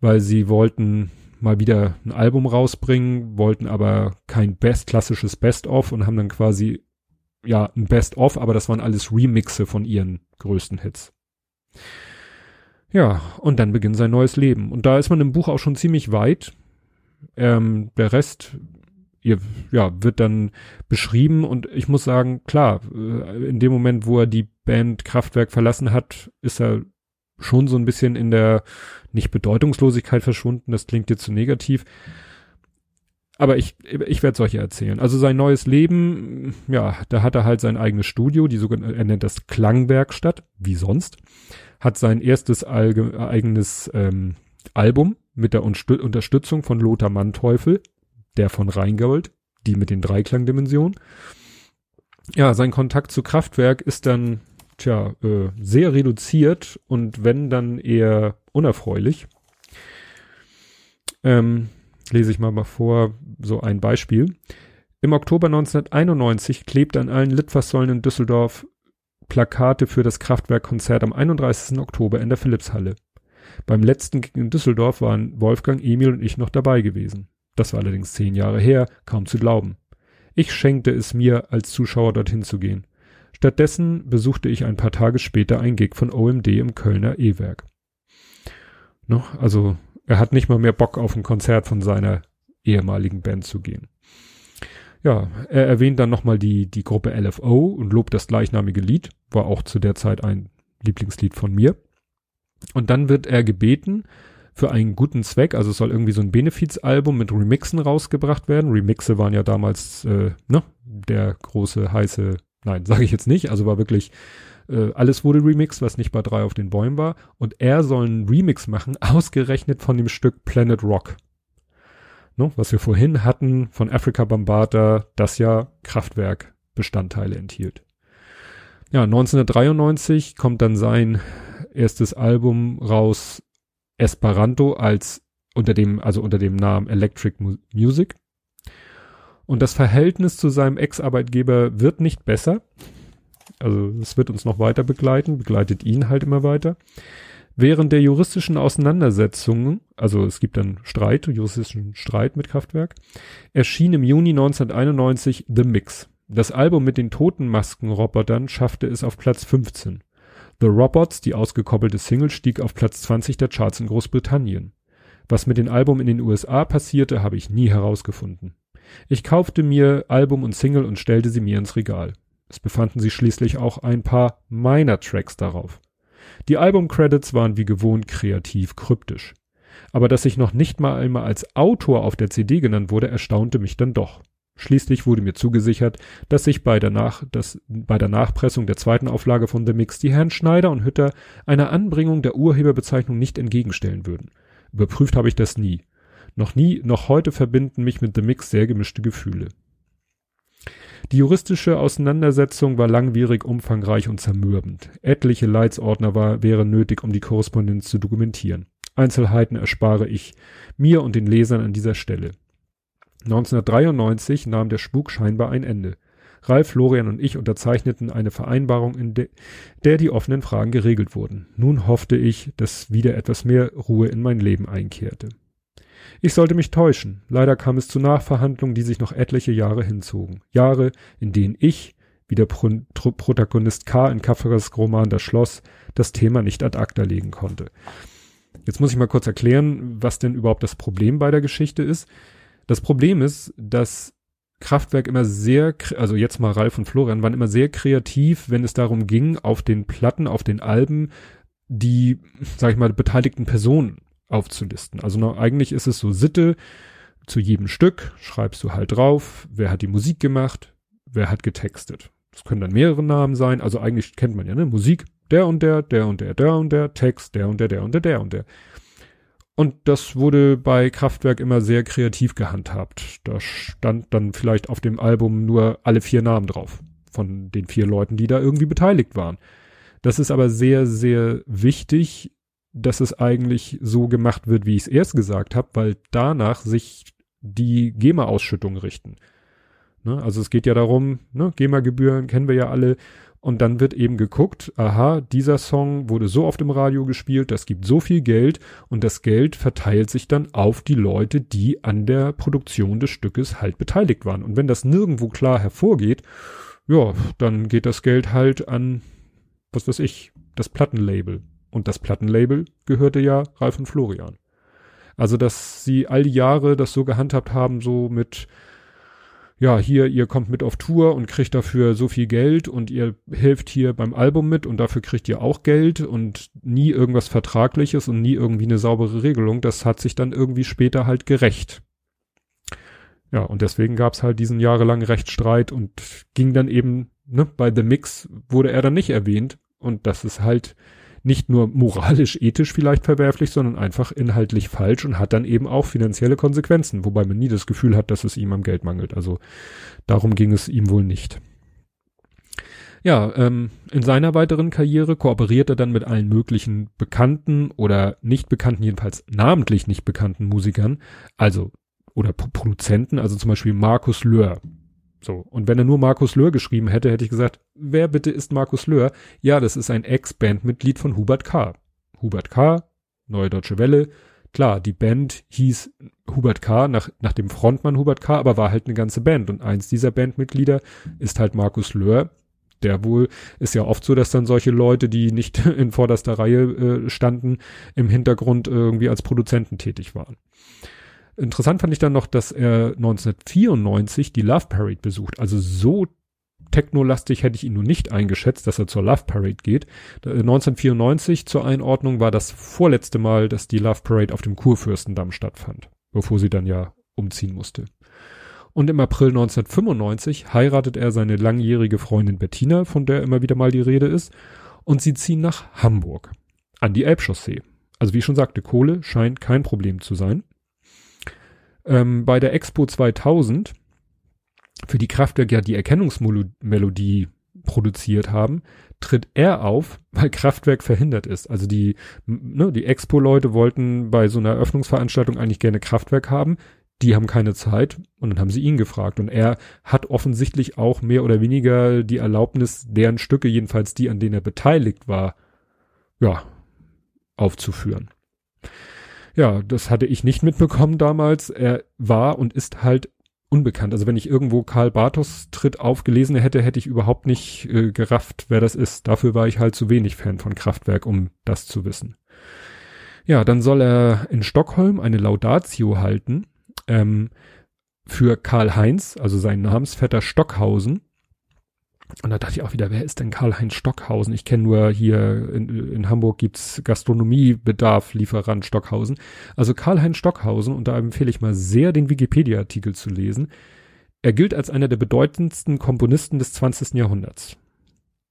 weil sie wollten mal wieder ein Album rausbringen, wollten aber kein Best, klassisches Best-of und haben dann quasi, ja, ein Best-of, aber das waren alles Remixe von ihren größten Hits. Ja, und dann beginnt sein neues Leben. Und da ist man im Buch auch schon ziemlich weit. Ähm, der Rest ihr, ja, wird dann beschrieben und ich muss sagen, klar, äh, in dem Moment, wo er die Band Kraftwerk verlassen hat, ist er schon so ein bisschen in der nicht Bedeutungslosigkeit verschwunden. Das klingt jetzt zu negativ. Aber ich, ich werde solche erzählen. Also sein neues Leben, ja, da hat er halt sein eigenes Studio, die sogenannte, er nennt das Klangwerkstatt, wie sonst. Hat sein erstes eigenes ähm, Album mit der Unterstützung von Lothar Manteuffel, der von Rheingold, die mit den Dreiklangdimensionen. Ja, sein Kontakt zu Kraftwerk ist dann, tja, äh, sehr reduziert und wenn dann eher unerfreulich. Ähm, lese ich mal mal vor, so ein Beispiel. Im Oktober 1991 klebte an allen Litfaßsäulen in Düsseldorf Plakate für das Kraftwerkkonzert am 31. Oktober in der Philipshalle. Beim letzten in Düsseldorf waren Wolfgang, Emil und ich noch dabei gewesen. Das war allerdings zehn Jahre her, kaum zu glauben. Ich schenkte es mir, als Zuschauer dorthin zu gehen. Stattdessen besuchte ich ein paar Tage später ein Gig von OMD im Kölner E-Werk. Noch, also er hat nicht mal mehr Bock auf ein Konzert von seiner ehemaligen Band zu gehen. Ja, er erwähnt dann nochmal die, die Gruppe LFO und lobt das gleichnamige Lied, war auch zu der Zeit ein Lieblingslied von mir. Und dann wird er gebeten, für einen guten Zweck, also es soll irgendwie so ein Benefizalbum mit Remixen rausgebracht werden. Remixe waren ja damals, äh, ne, der große heiße, nein, <laughs> sage ich jetzt nicht, also war wirklich äh, alles wurde remixed, was nicht bei drei auf den Bäumen war. Und er soll einen Remix machen, <laughs> ausgerechnet von dem Stück Planet Rock. Ne, was wir vorhin hatten von Africa Bambata, das ja Kraftwerk Bestandteile enthielt. Ja, 1993 kommt dann sein erstes Album raus, Esperanto als unter dem, also unter dem Namen Electric Music. Und das Verhältnis zu seinem Ex-Arbeitgeber wird nicht besser. Also es wird uns noch weiter begleiten, begleitet ihn halt immer weiter. Während der juristischen Auseinandersetzungen, also es gibt dann Streit, juristischen Streit mit Kraftwerk, erschien im Juni 1991 The Mix. Das Album mit den Totenmaskenrobotern schaffte es auf Platz 15. The Robots, die ausgekoppelte Single, stieg auf Platz 20 der Charts in Großbritannien. Was mit dem Album in den USA passierte, habe ich nie herausgefunden. Ich kaufte mir Album und Single und stellte sie mir ins Regal. Es befanden sich schließlich auch ein paar meiner Tracks darauf. Die Albumcredits waren wie gewohnt kreativ kryptisch. Aber dass ich noch nicht mal einmal als Autor auf der CD genannt wurde, erstaunte mich dann doch. Schließlich wurde mir zugesichert, dass sich bei der, Nach dass bei der Nachpressung der zweiten Auflage von The Mix die Herren Schneider und Hütter einer Anbringung der Urheberbezeichnung nicht entgegenstellen würden. Überprüft habe ich das nie. Noch nie, noch heute verbinden mich mit The Mix sehr gemischte Gefühle. Die juristische Auseinandersetzung war langwierig, umfangreich und zermürbend. Etliche Leitsordner war, wären nötig, um die Korrespondenz zu dokumentieren. Einzelheiten erspare ich mir und den Lesern an dieser Stelle. 1993 nahm der Spuk scheinbar ein Ende. Ralf, Florian und ich unterzeichneten eine Vereinbarung, in de der die offenen Fragen geregelt wurden. Nun hoffte ich, dass wieder etwas mehr Ruhe in mein Leben einkehrte. Ich sollte mich täuschen. Leider kam es zu Nachverhandlungen, die sich noch etliche Jahre hinzogen. Jahre, in denen ich, wie der Pro Protagonist K. in Kafkas Roman Das Schloss, das Thema nicht ad acta legen konnte. Jetzt muss ich mal kurz erklären, was denn überhaupt das Problem bei der Geschichte ist. Das Problem ist, dass Kraftwerk immer sehr, also jetzt mal Ralf und Florian, waren immer sehr kreativ, wenn es darum ging, auf den Platten, auf den Alben, die, sag ich mal, beteiligten Personen aufzulisten. Also noch, eigentlich ist es so Sitte, zu jedem Stück schreibst du halt drauf, wer hat die Musik gemacht, wer hat getextet. Das können dann mehrere Namen sein, also eigentlich kennt man ja, ne? Musik, der und der, der und der, der und der, Text, der und der, der und der, der und der. Und das wurde bei Kraftwerk immer sehr kreativ gehandhabt. Da stand dann vielleicht auf dem Album nur alle vier Namen drauf. Von den vier Leuten, die da irgendwie beteiligt waren. Das ist aber sehr, sehr wichtig, dass es eigentlich so gemacht wird, wie ich es erst gesagt habe, weil danach sich die GEMA-Ausschüttungen richten. Ne? Also es geht ja darum, ne, GEMA-Gebühren kennen wir ja alle. Und dann wird eben geguckt, aha, dieser Song wurde so oft im Radio gespielt, das gibt so viel Geld und das Geld verteilt sich dann auf die Leute, die an der Produktion des Stückes halt beteiligt waren. Und wenn das nirgendwo klar hervorgeht, ja, dann geht das Geld halt an, was weiß ich, das Plattenlabel. Und das Plattenlabel gehörte ja Ralf und Florian. Also, dass sie all die Jahre das so gehandhabt haben, so mit, ja, hier, ihr kommt mit auf Tour und kriegt dafür so viel Geld und ihr hilft hier beim Album mit und dafür kriegt ihr auch Geld und nie irgendwas Vertragliches und nie irgendwie eine saubere Regelung. Das hat sich dann irgendwie später halt gerecht. Ja, und deswegen gab's halt diesen jahrelangen Rechtsstreit und ging dann eben, ne, bei The Mix wurde er dann nicht erwähnt und das ist halt nicht nur moralisch, ethisch vielleicht verwerflich, sondern einfach inhaltlich falsch und hat dann eben auch finanzielle Konsequenzen, wobei man nie das Gefühl hat, dass es ihm am Geld mangelt. Also darum ging es ihm wohl nicht. Ja, ähm, in seiner weiteren Karriere kooperiert er dann mit allen möglichen bekannten oder nicht bekannten, jedenfalls namentlich nicht bekannten Musikern, also oder Produzenten, also zum Beispiel Markus Löhr, so. Und wenn er nur Markus Löhr geschrieben hätte, hätte ich gesagt, wer bitte ist Markus Löhr? Ja, das ist ein Ex-Bandmitglied von Hubert K. Hubert K., Neue Deutsche Welle. Klar, die Band hieß Hubert K. nach, nach dem Frontmann Hubert K., aber war halt eine ganze Band. Und eins dieser Bandmitglieder ist halt Markus Löhr. Der wohl ist ja oft so, dass dann solche Leute, die nicht <laughs> in vorderster Reihe äh, standen, im Hintergrund irgendwie als Produzenten tätig waren. Interessant fand ich dann noch, dass er 1994 die Love Parade besucht. Also so technolastig hätte ich ihn nur nicht eingeschätzt, dass er zur Love Parade geht. 1994 äh, zur Einordnung war das vorletzte Mal, dass die Love Parade auf dem Kurfürstendamm stattfand, bevor sie dann ja umziehen musste. Und im April 1995 heiratet er seine langjährige Freundin Bettina, von der immer wieder mal die Rede ist, und sie ziehen nach Hamburg an die Elbchaussee. Also wie ich schon sagte, Kohle scheint kein Problem zu sein ähm, bei der Expo 2000, für die Kraftwerk ja die Erkennungsmelodie produziert haben, tritt er auf, <laughs> weil Kraftwerk verhindert ist. Also die, ne, die Expo-Leute wollten bei so einer Eröffnungsveranstaltung eigentlich gerne Kraftwerk haben. Die haben keine Zeit und dann haben sie ihn gefragt. Und er hat offensichtlich auch mehr oder weniger die Erlaubnis, deren Stücke, jedenfalls die, an denen er beteiligt war, ja, aufzuführen. Ja, das hatte ich nicht mitbekommen damals. Er war und ist halt unbekannt. Also wenn ich irgendwo Karl Bartos Tritt aufgelesen hätte, hätte ich überhaupt nicht äh, gerafft, wer das ist. Dafür war ich halt zu wenig Fan von Kraftwerk, um das zu wissen. Ja, dann soll er in Stockholm eine Laudatio halten ähm, für Karl Heinz, also seinen Namensvetter Stockhausen. Und da dachte ich auch wieder, wer ist denn Karl-Heinz Stockhausen? Ich kenne nur hier in, in Hamburg gibt's Gastronomiebedarf, Lieferant Stockhausen. Also Karl-Heinz Stockhausen, und da empfehle ich mal sehr, den Wikipedia-Artikel zu lesen. Er gilt als einer der bedeutendsten Komponisten des 20. Jahrhunderts.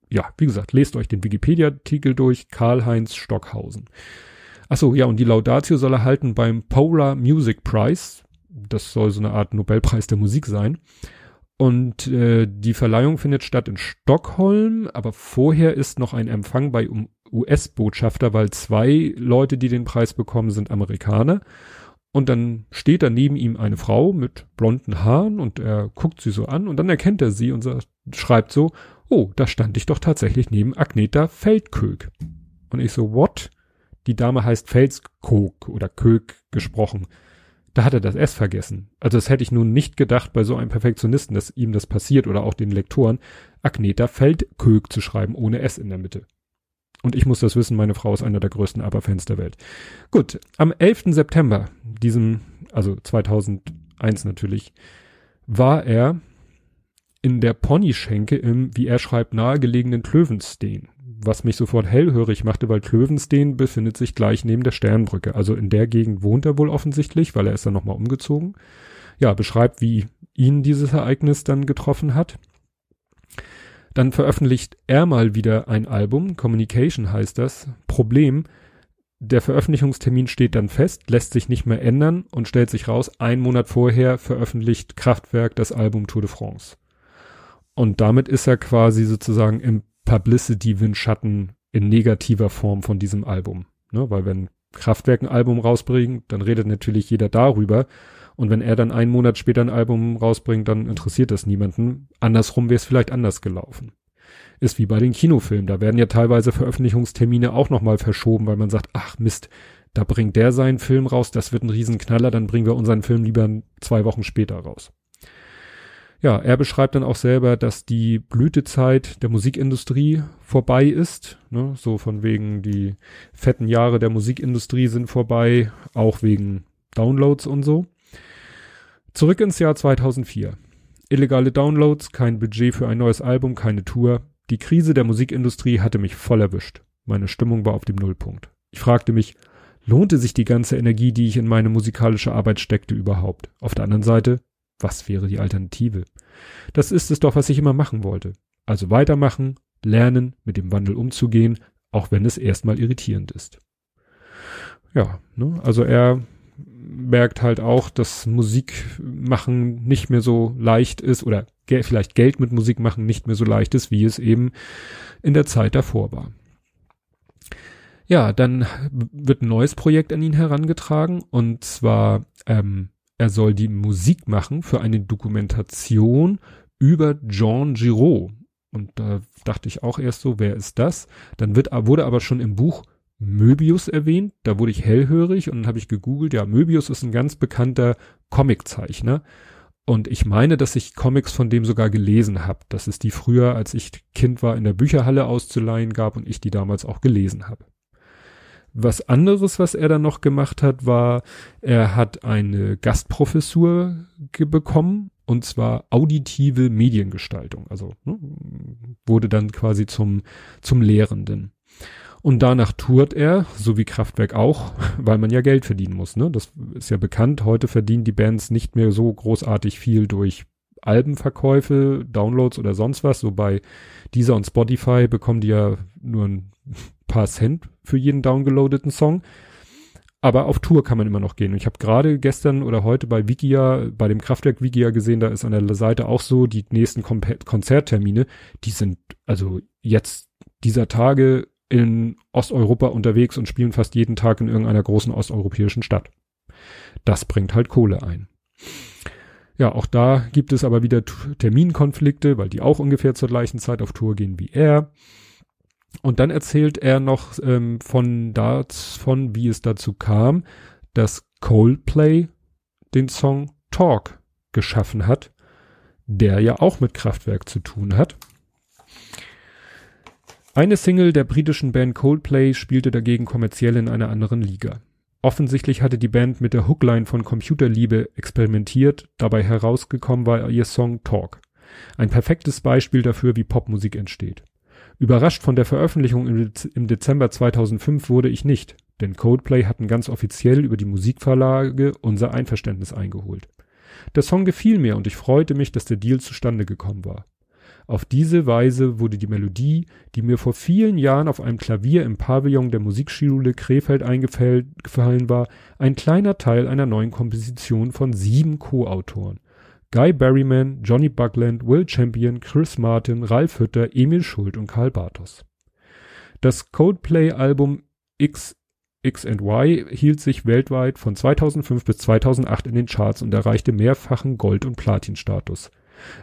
Ja, wie gesagt, lest euch den Wikipedia-Artikel durch, Karl-Heinz Stockhausen. Achso, ja, und die Laudatio soll er halten beim Polar Music Prize. Das soll so eine Art Nobelpreis der Musik sein. Und äh, die Verleihung findet statt in Stockholm, aber vorher ist noch ein Empfang bei US-Botschafter, weil zwei Leute, die den Preis bekommen, sind Amerikaner. Und dann steht da neben ihm eine Frau mit blonden Haaren und er guckt sie so an und dann erkennt er sie und sagt, schreibt so, oh, da stand ich doch tatsächlich neben Agneta Feldkög. Und ich so, what? Die Dame heißt Felskog oder Kög gesprochen da hat er das S vergessen. Also das hätte ich nun nicht gedacht bei so einem Perfektionisten, dass ihm das passiert oder auch den Lektoren, Agneta Feldkög zu schreiben ohne S in der Mitte. Und ich muss das wissen, meine Frau ist einer der größten ABBA-Fans der Welt. Gut, am 11. September, diesem, also 2001 natürlich, war er in der Ponyschenke im, wie er schreibt, nahegelegenen Klövenstein was mich sofort hellhörig machte, weil Klövenstein befindet sich gleich neben der Sternbrücke. Also in der Gegend wohnt er wohl offensichtlich, weil er ist dann nochmal umgezogen. Ja, beschreibt, wie ihn dieses Ereignis dann getroffen hat. Dann veröffentlicht er mal wieder ein Album, Communication heißt das. Problem, der Veröffentlichungstermin steht dann fest, lässt sich nicht mehr ändern und stellt sich raus, ein Monat vorher veröffentlicht Kraftwerk das Album Tour de France. Und damit ist er quasi sozusagen im Publicity-Windschatten in negativer Form von diesem Album. Ne? Weil wenn Kraftwerk ein Album rausbringt, dann redet natürlich jeder darüber. Und wenn er dann einen Monat später ein Album rausbringt, dann interessiert das niemanden. Andersrum wäre es vielleicht anders gelaufen. Ist wie bei den Kinofilmen. Da werden ja teilweise Veröffentlichungstermine auch nochmal verschoben, weil man sagt, ach Mist, da bringt der seinen Film raus, das wird ein Riesenknaller, dann bringen wir unseren Film lieber zwei Wochen später raus. Ja, er beschreibt dann auch selber, dass die Blütezeit der Musikindustrie vorbei ist. Ne? So von wegen die fetten Jahre der Musikindustrie sind vorbei, auch wegen Downloads und so. Zurück ins Jahr 2004. illegale Downloads, kein Budget für ein neues Album, keine Tour. Die Krise der Musikindustrie hatte mich voll erwischt. Meine Stimmung war auf dem Nullpunkt. Ich fragte mich, lohnte sich die ganze Energie, die ich in meine musikalische Arbeit steckte, überhaupt? Auf der anderen Seite, was wäre die Alternative? Das ist es doch, was ich immer machen wollte. Also weitermachen, lernen, mit dem Wandel umzugehen, auch wenn es erstmal irritierend ist. Ja, ne? also er merkt halt auch, dass Musik machen nicht mehr so leicht ist oder ge vielleicht Geld mit Musik machen nicht mehr so leicht ist, wie es eben in der Zeit davor war. Ja, dann wird ein neues Projekt an ihn herangetragen und zwar ähm, er soll die Musik machen für eine Dokumentation über Jean Giraud. Und da dachte ich auch erst so, wer ist das? Dann wird, wurde aber schon im Buch Möbius erwähnt. Da wurde ich hellhörig und dann habe ich gegoogelt. Ja, Möbius ist ein ganz bekannter Comiczeichner. Und ich meine, dass ich Comics von dem sogar gelesen habe. Dass es die früher, als ich Kind war, in der Bücherhalle auszuleihen gab und ich die damals auch gelesen habe. Was anderes, was er dann noch gemacht hat, war, er hat eine Gastprofessur bekommen und zwar auditive Mediengestaltung. Also ne, wurde dann quasi zum, zum Lehrenden. Und danach tourt er, so wie Kraftwerk auch, <laughs> weil man ja Geld verdienen muss. Ne? Das ist ja bekannt. Heute verdienen die Bands nicht mehr so großartig viel durch Albenverkäufe, Downloads oder sonst was. So bei dieser und Spotify bekommen die ja nur ein paar Cent für jeden downgeloadeten Song. Aber auf Tour kann man immer noch gehen. Ich habe gerade gestern oder heute bei Wikia, bei dem Kraftwerk Wikia gesehen, da ist an der Seite auch so, die nächsten Kom Konzerttermine, die sind also jetzt dieser Tage in Osteuropa unterwegs und spielen fast jeden Tag in irgendeiner großen osteuropäischen Stadt. Das bringt halt Kohle ein. Ja, auch da gibt es aber wieder Terminkonflikte, weil die auch ungefähr zur gleichen Zeit auf Tour gehen wie er. Und dann erzählt er noch ähm, von davon, wie es dazu kam, dass Coldplay den Song Talk geschaffen hat, der ja auch mit Kraftwerk zu tun hat. Eine Single der britischen Band Coldplay spielte dagegen kommerziell in einer anderen Liga. Offensichtlich hatte die Band mit der Hookline von Computerliebe experimentiert, dabei herausgekommen war ihr Song Talk. Ein perfektes Beispiel dafür, wie Popmusik entsteht. Überrascht von der Veröffentlichung im Dezember 2005 wurde ich nicht, denn Coldplay hatten ganz offiziell über die Musikverlage unser Einverständnis eingeholt. Der Song gefiel mir und ich freute mich, dass der Deal zustande gekommen war. Auf diese Weise wurde die Melodie, die mir vor vielen Jahren auf einem Klavier im Pavillon der Musikschule Krefeld eingefallen war, ein kleiner Teil einer neuen Komposition von sieben Co-Autoren. Guy Berryman, Johnny Buckland, Will Champion, Chris Martin, Ralf Hütter, Emil Schult und Karl Bartos. Das Coldplay-Album X X and Y hielt sich weltweit von 2005 bis 2008 in den Charts und erreichte mehrfachen Gold- und Platin-Status.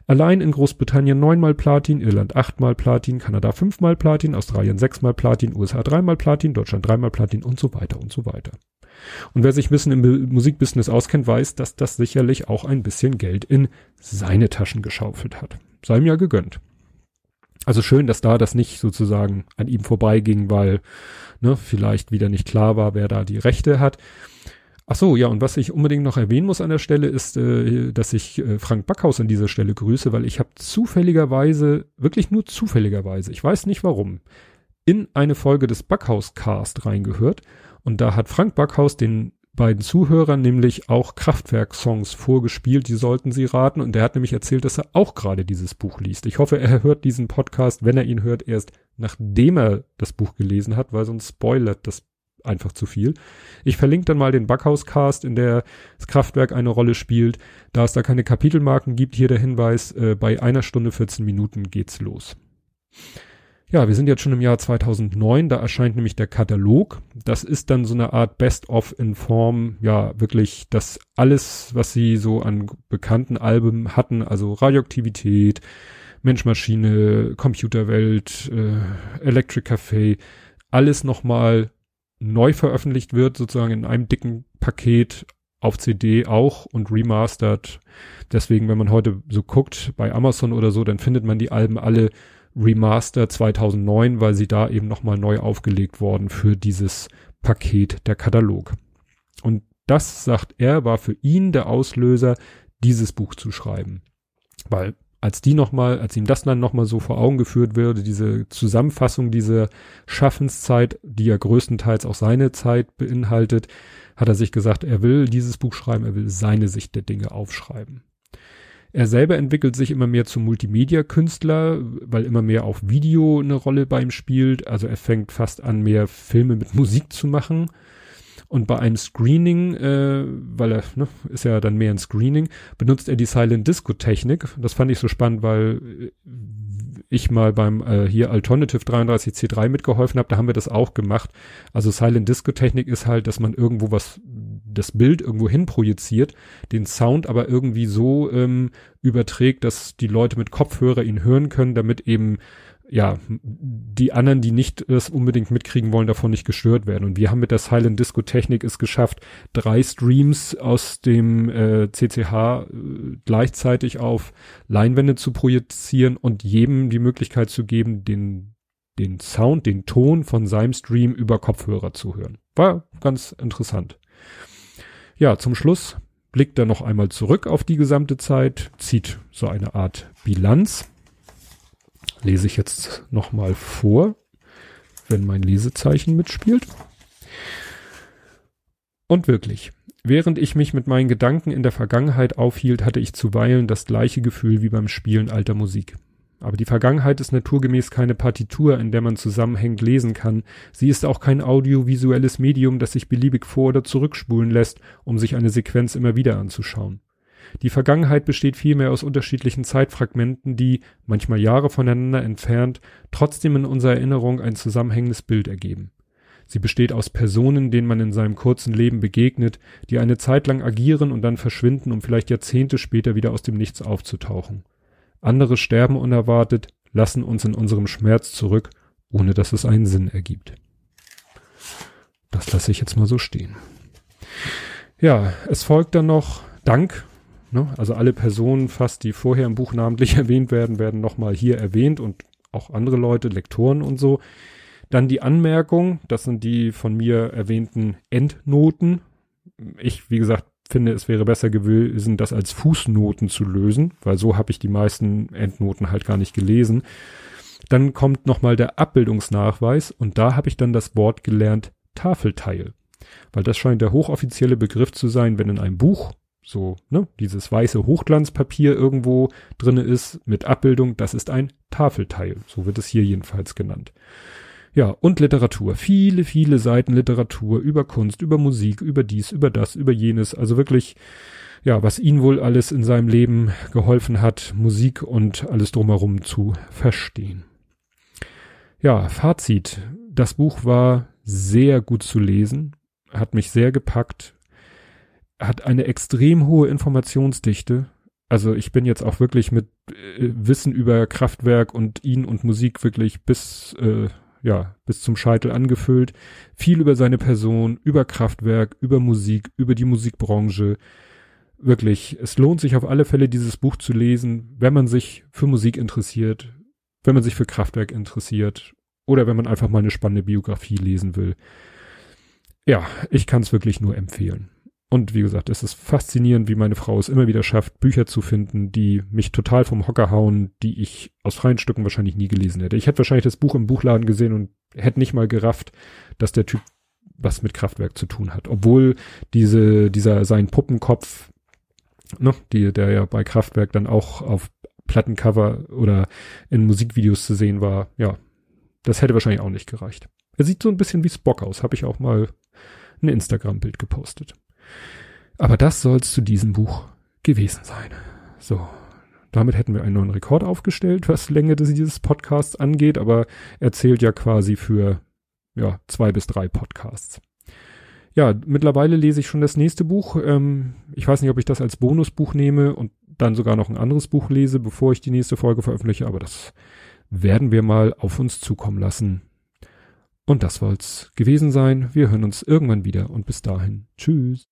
Allein in Großbritannien neunmal Platin, Irland achtmal Platin, Kanada fünfmal Platin, Australien sechsmal Platin, USA dreimal Platin, Deutschland dreimal Platin und so weiter und so weiter. Und wer sich ein bisschen im Musikbusiness auskennt, weiß, dass das sicherlich auch ein bisschen Geld in seine Taschen geschaufelt hat. Sei ihm ja gegönnt. Also schön, dass da das nicht sozusagen an ihm vorbeiging, weil ne, vielleicht wieder nicht klar war, wer da die Rechte hat. Ach so, ja, und was ich unbedingt noch erwähnen muss an der Stelle ist, äh, dass ich äh, Frank Backhaus an dieser Stelle grüße, weil ich habe zufälligerweise, wirklich nur zufälligerweise, ich weiß nicht warum, in eine Folge des Backhaus Cast reingehört und da hat Frank Backhaus den beiden Zuhörern nämlich auch Kraftwerk-Songs vorgespielt, die sollten sie raten. Und der hat nämlich erzählt, dass er auch gerade dieses Buch liest. Ich hoffe, er hört diesen Podcast, wenn er ihn hört, erst nachdem er das Buch gelesen hat, weil sonst spoilert das einfach zu viel. Ich verlinke dann mal den Backhaus-Cast, in der das Kraftwerk eine Rolle spielt. Da es da keine Kapitelmarken gibt, hier der Hinweis, äh, bei einer Stunde 14 Minuten geht's los. Ja, wir sind jetzt schon im Jahr 2009, da erscheint nämlich der Katalog. Das ist dann so eine Art Best-of in Form, ja, wirklich das alles, was sie so an bekannten Alben hatten, also Radioaktivität, Mensch-Maschine, Computerwelt, äh, Electric Café, alles nochmal neu veröffentlicht wird, sozusagen in einem dicken Paket auf CD auch und remastered. Deswegen, wenn man heute so guckt bei Amazon oder so, dann findet man die Alben alle Remaster 2009, weil sie da eben nochmal neu aufgelegt worden für dieses Paket der Katalog. Und das, sagt er, war für ihn der Auslöser, dieses Buch zu schreiben. Weil als die nochmal, als ihm das dann nochmal so vor Augen geführt würde, diese Zusammenfassung dieser Schaffenszeit, die ja größtenteils auch seine Zeit beinhaltet, hat er sich gesagt, er will dieses Buch schreiben, er will seine Sicht der Dinge aufschreiben. Er selber entwickelt sich immer mehr zum Multimedia-Künstler, weil immer mehr auch Video eine Rolle bei ihm spielt. Also er fängt fast an, mehr Filme mit Musik zu machen. Und bei einem Screening, äh, weil er, ne, ist ja dann mehr ein Screening, benutzt er die Silent Disco Technik. Das fand ich so spannend, weil ich mal beim äh, hier Alternative 33C3 mitgeholfen habe, da haben wir das auch gemacht. Also Silent Disco Technik ist halt, dass man irgendwo was, das Bild irgendwo hin projiziert, den Sound aber irgendwie so ähm, überträgt, dass die Leute mit Kopfhörer ihn hören können, damit eben ja, die anderen, die nicht das unbedingt mitkriegen wollen, davon nicht gestört werden. Und wir haben mit der Silent Disco Technik es geschafft, drei Streams aus dem äh, CCH äh, gleichzeitig auf Leinwände zu projizieren und jedem die Möglichkeit zu geben, den, den Sound, den Ton von seinem Stream über Kopfhörer zu hören. War ganz interessant. Ja, zum Schluss blickt er noch einmal zurück auf die gesamte Zeit, zieht so eine Art Bilanz lese ich jetzt nochmal vor, wenn mein Lesezeichen mitspielt. Und wirklich, während ich mich mit meinen Gedanken in der Vergangenheit aufhielt, hatte ich zuweilen das gleiche Gefühl wie beim Spielen alter Musik. Aber die Vergangenheit ist naturgemäß keine Partitur, in der man zusammenhängend lesen kann. Sie ist auch kein audiovisuelles Medium, das sich beliebig vor- oder zurückspulen lässt, um sich eine Sequenz immer wieder anzuschauen. Die Vergangenheit besteht vielmehr aus unterschiedlichen Zeitfragmenten, die, manchmal Jahre voneinander entfernt, trotzdem in unserer Erinnerung ein zusammenhängendes Bild ergeben. Sie besteht aus Personen, denen man in seinem kurzen Leben begegnet, die eine Zeit lang agieren und dann verschwinden, um vielleicht Jahrzehnte später wieder aus dem Nichts aufzutauchen. Andere sterben unerwartet, lassen uns in unserem Schmerz zurück, ohne dass es einen Sinn ergibt. Das lasse ich jetzt mal so stehen. Ja, es folgt dann noch Dank Ne? Also alle Personen fast, die vorher im Buch namentlich <laughs> erwähnt werden, werden nochmal hier erwähnt und auch andere Leute, Lektoren und so. Dann die Anmerkung, das sind die von mir erwähnten Endnoten. Ich, wie gesagt, finde, es wäre besser gewesen, das als Fußnoten zu lösen, weil so habe ich die meisten Endnoten halt gar nicht gelesen. Dann kommt nochmal der Abbildungsnachweis und da habe ich dann das Wort gelernt Tafelteil. Weil das scheint der hochoffizielle Begriff zu sein, wenn in einem Buch so, ne, dieses weiße Hochglanzpapier irgendwo drinne ist mit Abbildung, das ist ein Tafelteil. So wird es hier jedenfalls genannt. Ja, und Literatur. Viele, viele Seiten Literatur über Kunst, über Musik, über dies, über das, über jenes. Also wirklich, ja, was ihn wohl alles in seinem Leben geholfen hat, Musik und alles drumherum zu verstehen. Ja, Fazit. Das Buch war sehr gut zu lesen, hat mich sehr gepackt, hat eine extrem hohe Informationsdichte. Also ich bin jetzt auch wirklich mit äh, Wissen über Kraftwerk und ihn und Musik wirklich bis äh, ja bis zum Scheitel angefüllt. Viel über seine Person, über Kraftwerk, über Musik, über die Musikbranche. Wirklich, es lohnt sich auf alle Fälle, dieses Buch zu lesen, wenn man sich für Musik interessiert, wenn man sich für Kraftwerk interessiert oder wenn man einfach mal eine spannende Biografie lesen will. Ja, ich kann es wirklich nur empfehlen. Und wie gesagt, es ist faszinierend, wie meine Frau es immer wieder schafft, Bücher zu finden, die mich total vom Hocker hauen, die ich aus freien Stücken wahrscheinlich nie gelesen hätte. Ich hätte wahrscheinlich das Buch im Buchladen gesehen und hätte nicht mal gerafft, dass der Typ was mit Kraftwerk zu tun hat. Obwohl diese, dieser, sein Puppenkopf, ne, die, der ja bei Kraftwerk dann auch auf Plattencover oder in Musikvideos zu sehen war, ja, das hätte wahrscheinlich auch nicht gereicht. Er sieht so ein bisschen wie Spock aus, habe ich auch mal ein Instagram-Bild gepostet. Aber das soll's zu diesem Buch gewesen sein. So. Damit hätten wir einen neuen Rekord aufgestellt, was Länge dieses Podcasts angeht, aber er zählt ja quasi für, ja, zwei bis drei Podcasts. Ja, mittlerweile lese ich schon das nächste Buch. Ähm, ich weiß nicht, ob ich das als Bonusbuch nehme und dann sogar noch ein anderes Buch lese, bevor ich die nächste Folge veröffentliche, aber das werden wir mal auf uns zukommen lassen. Und das soll's gewesen sein. Wir hören uns irgendwann wieder und bis dahin. Tschüss.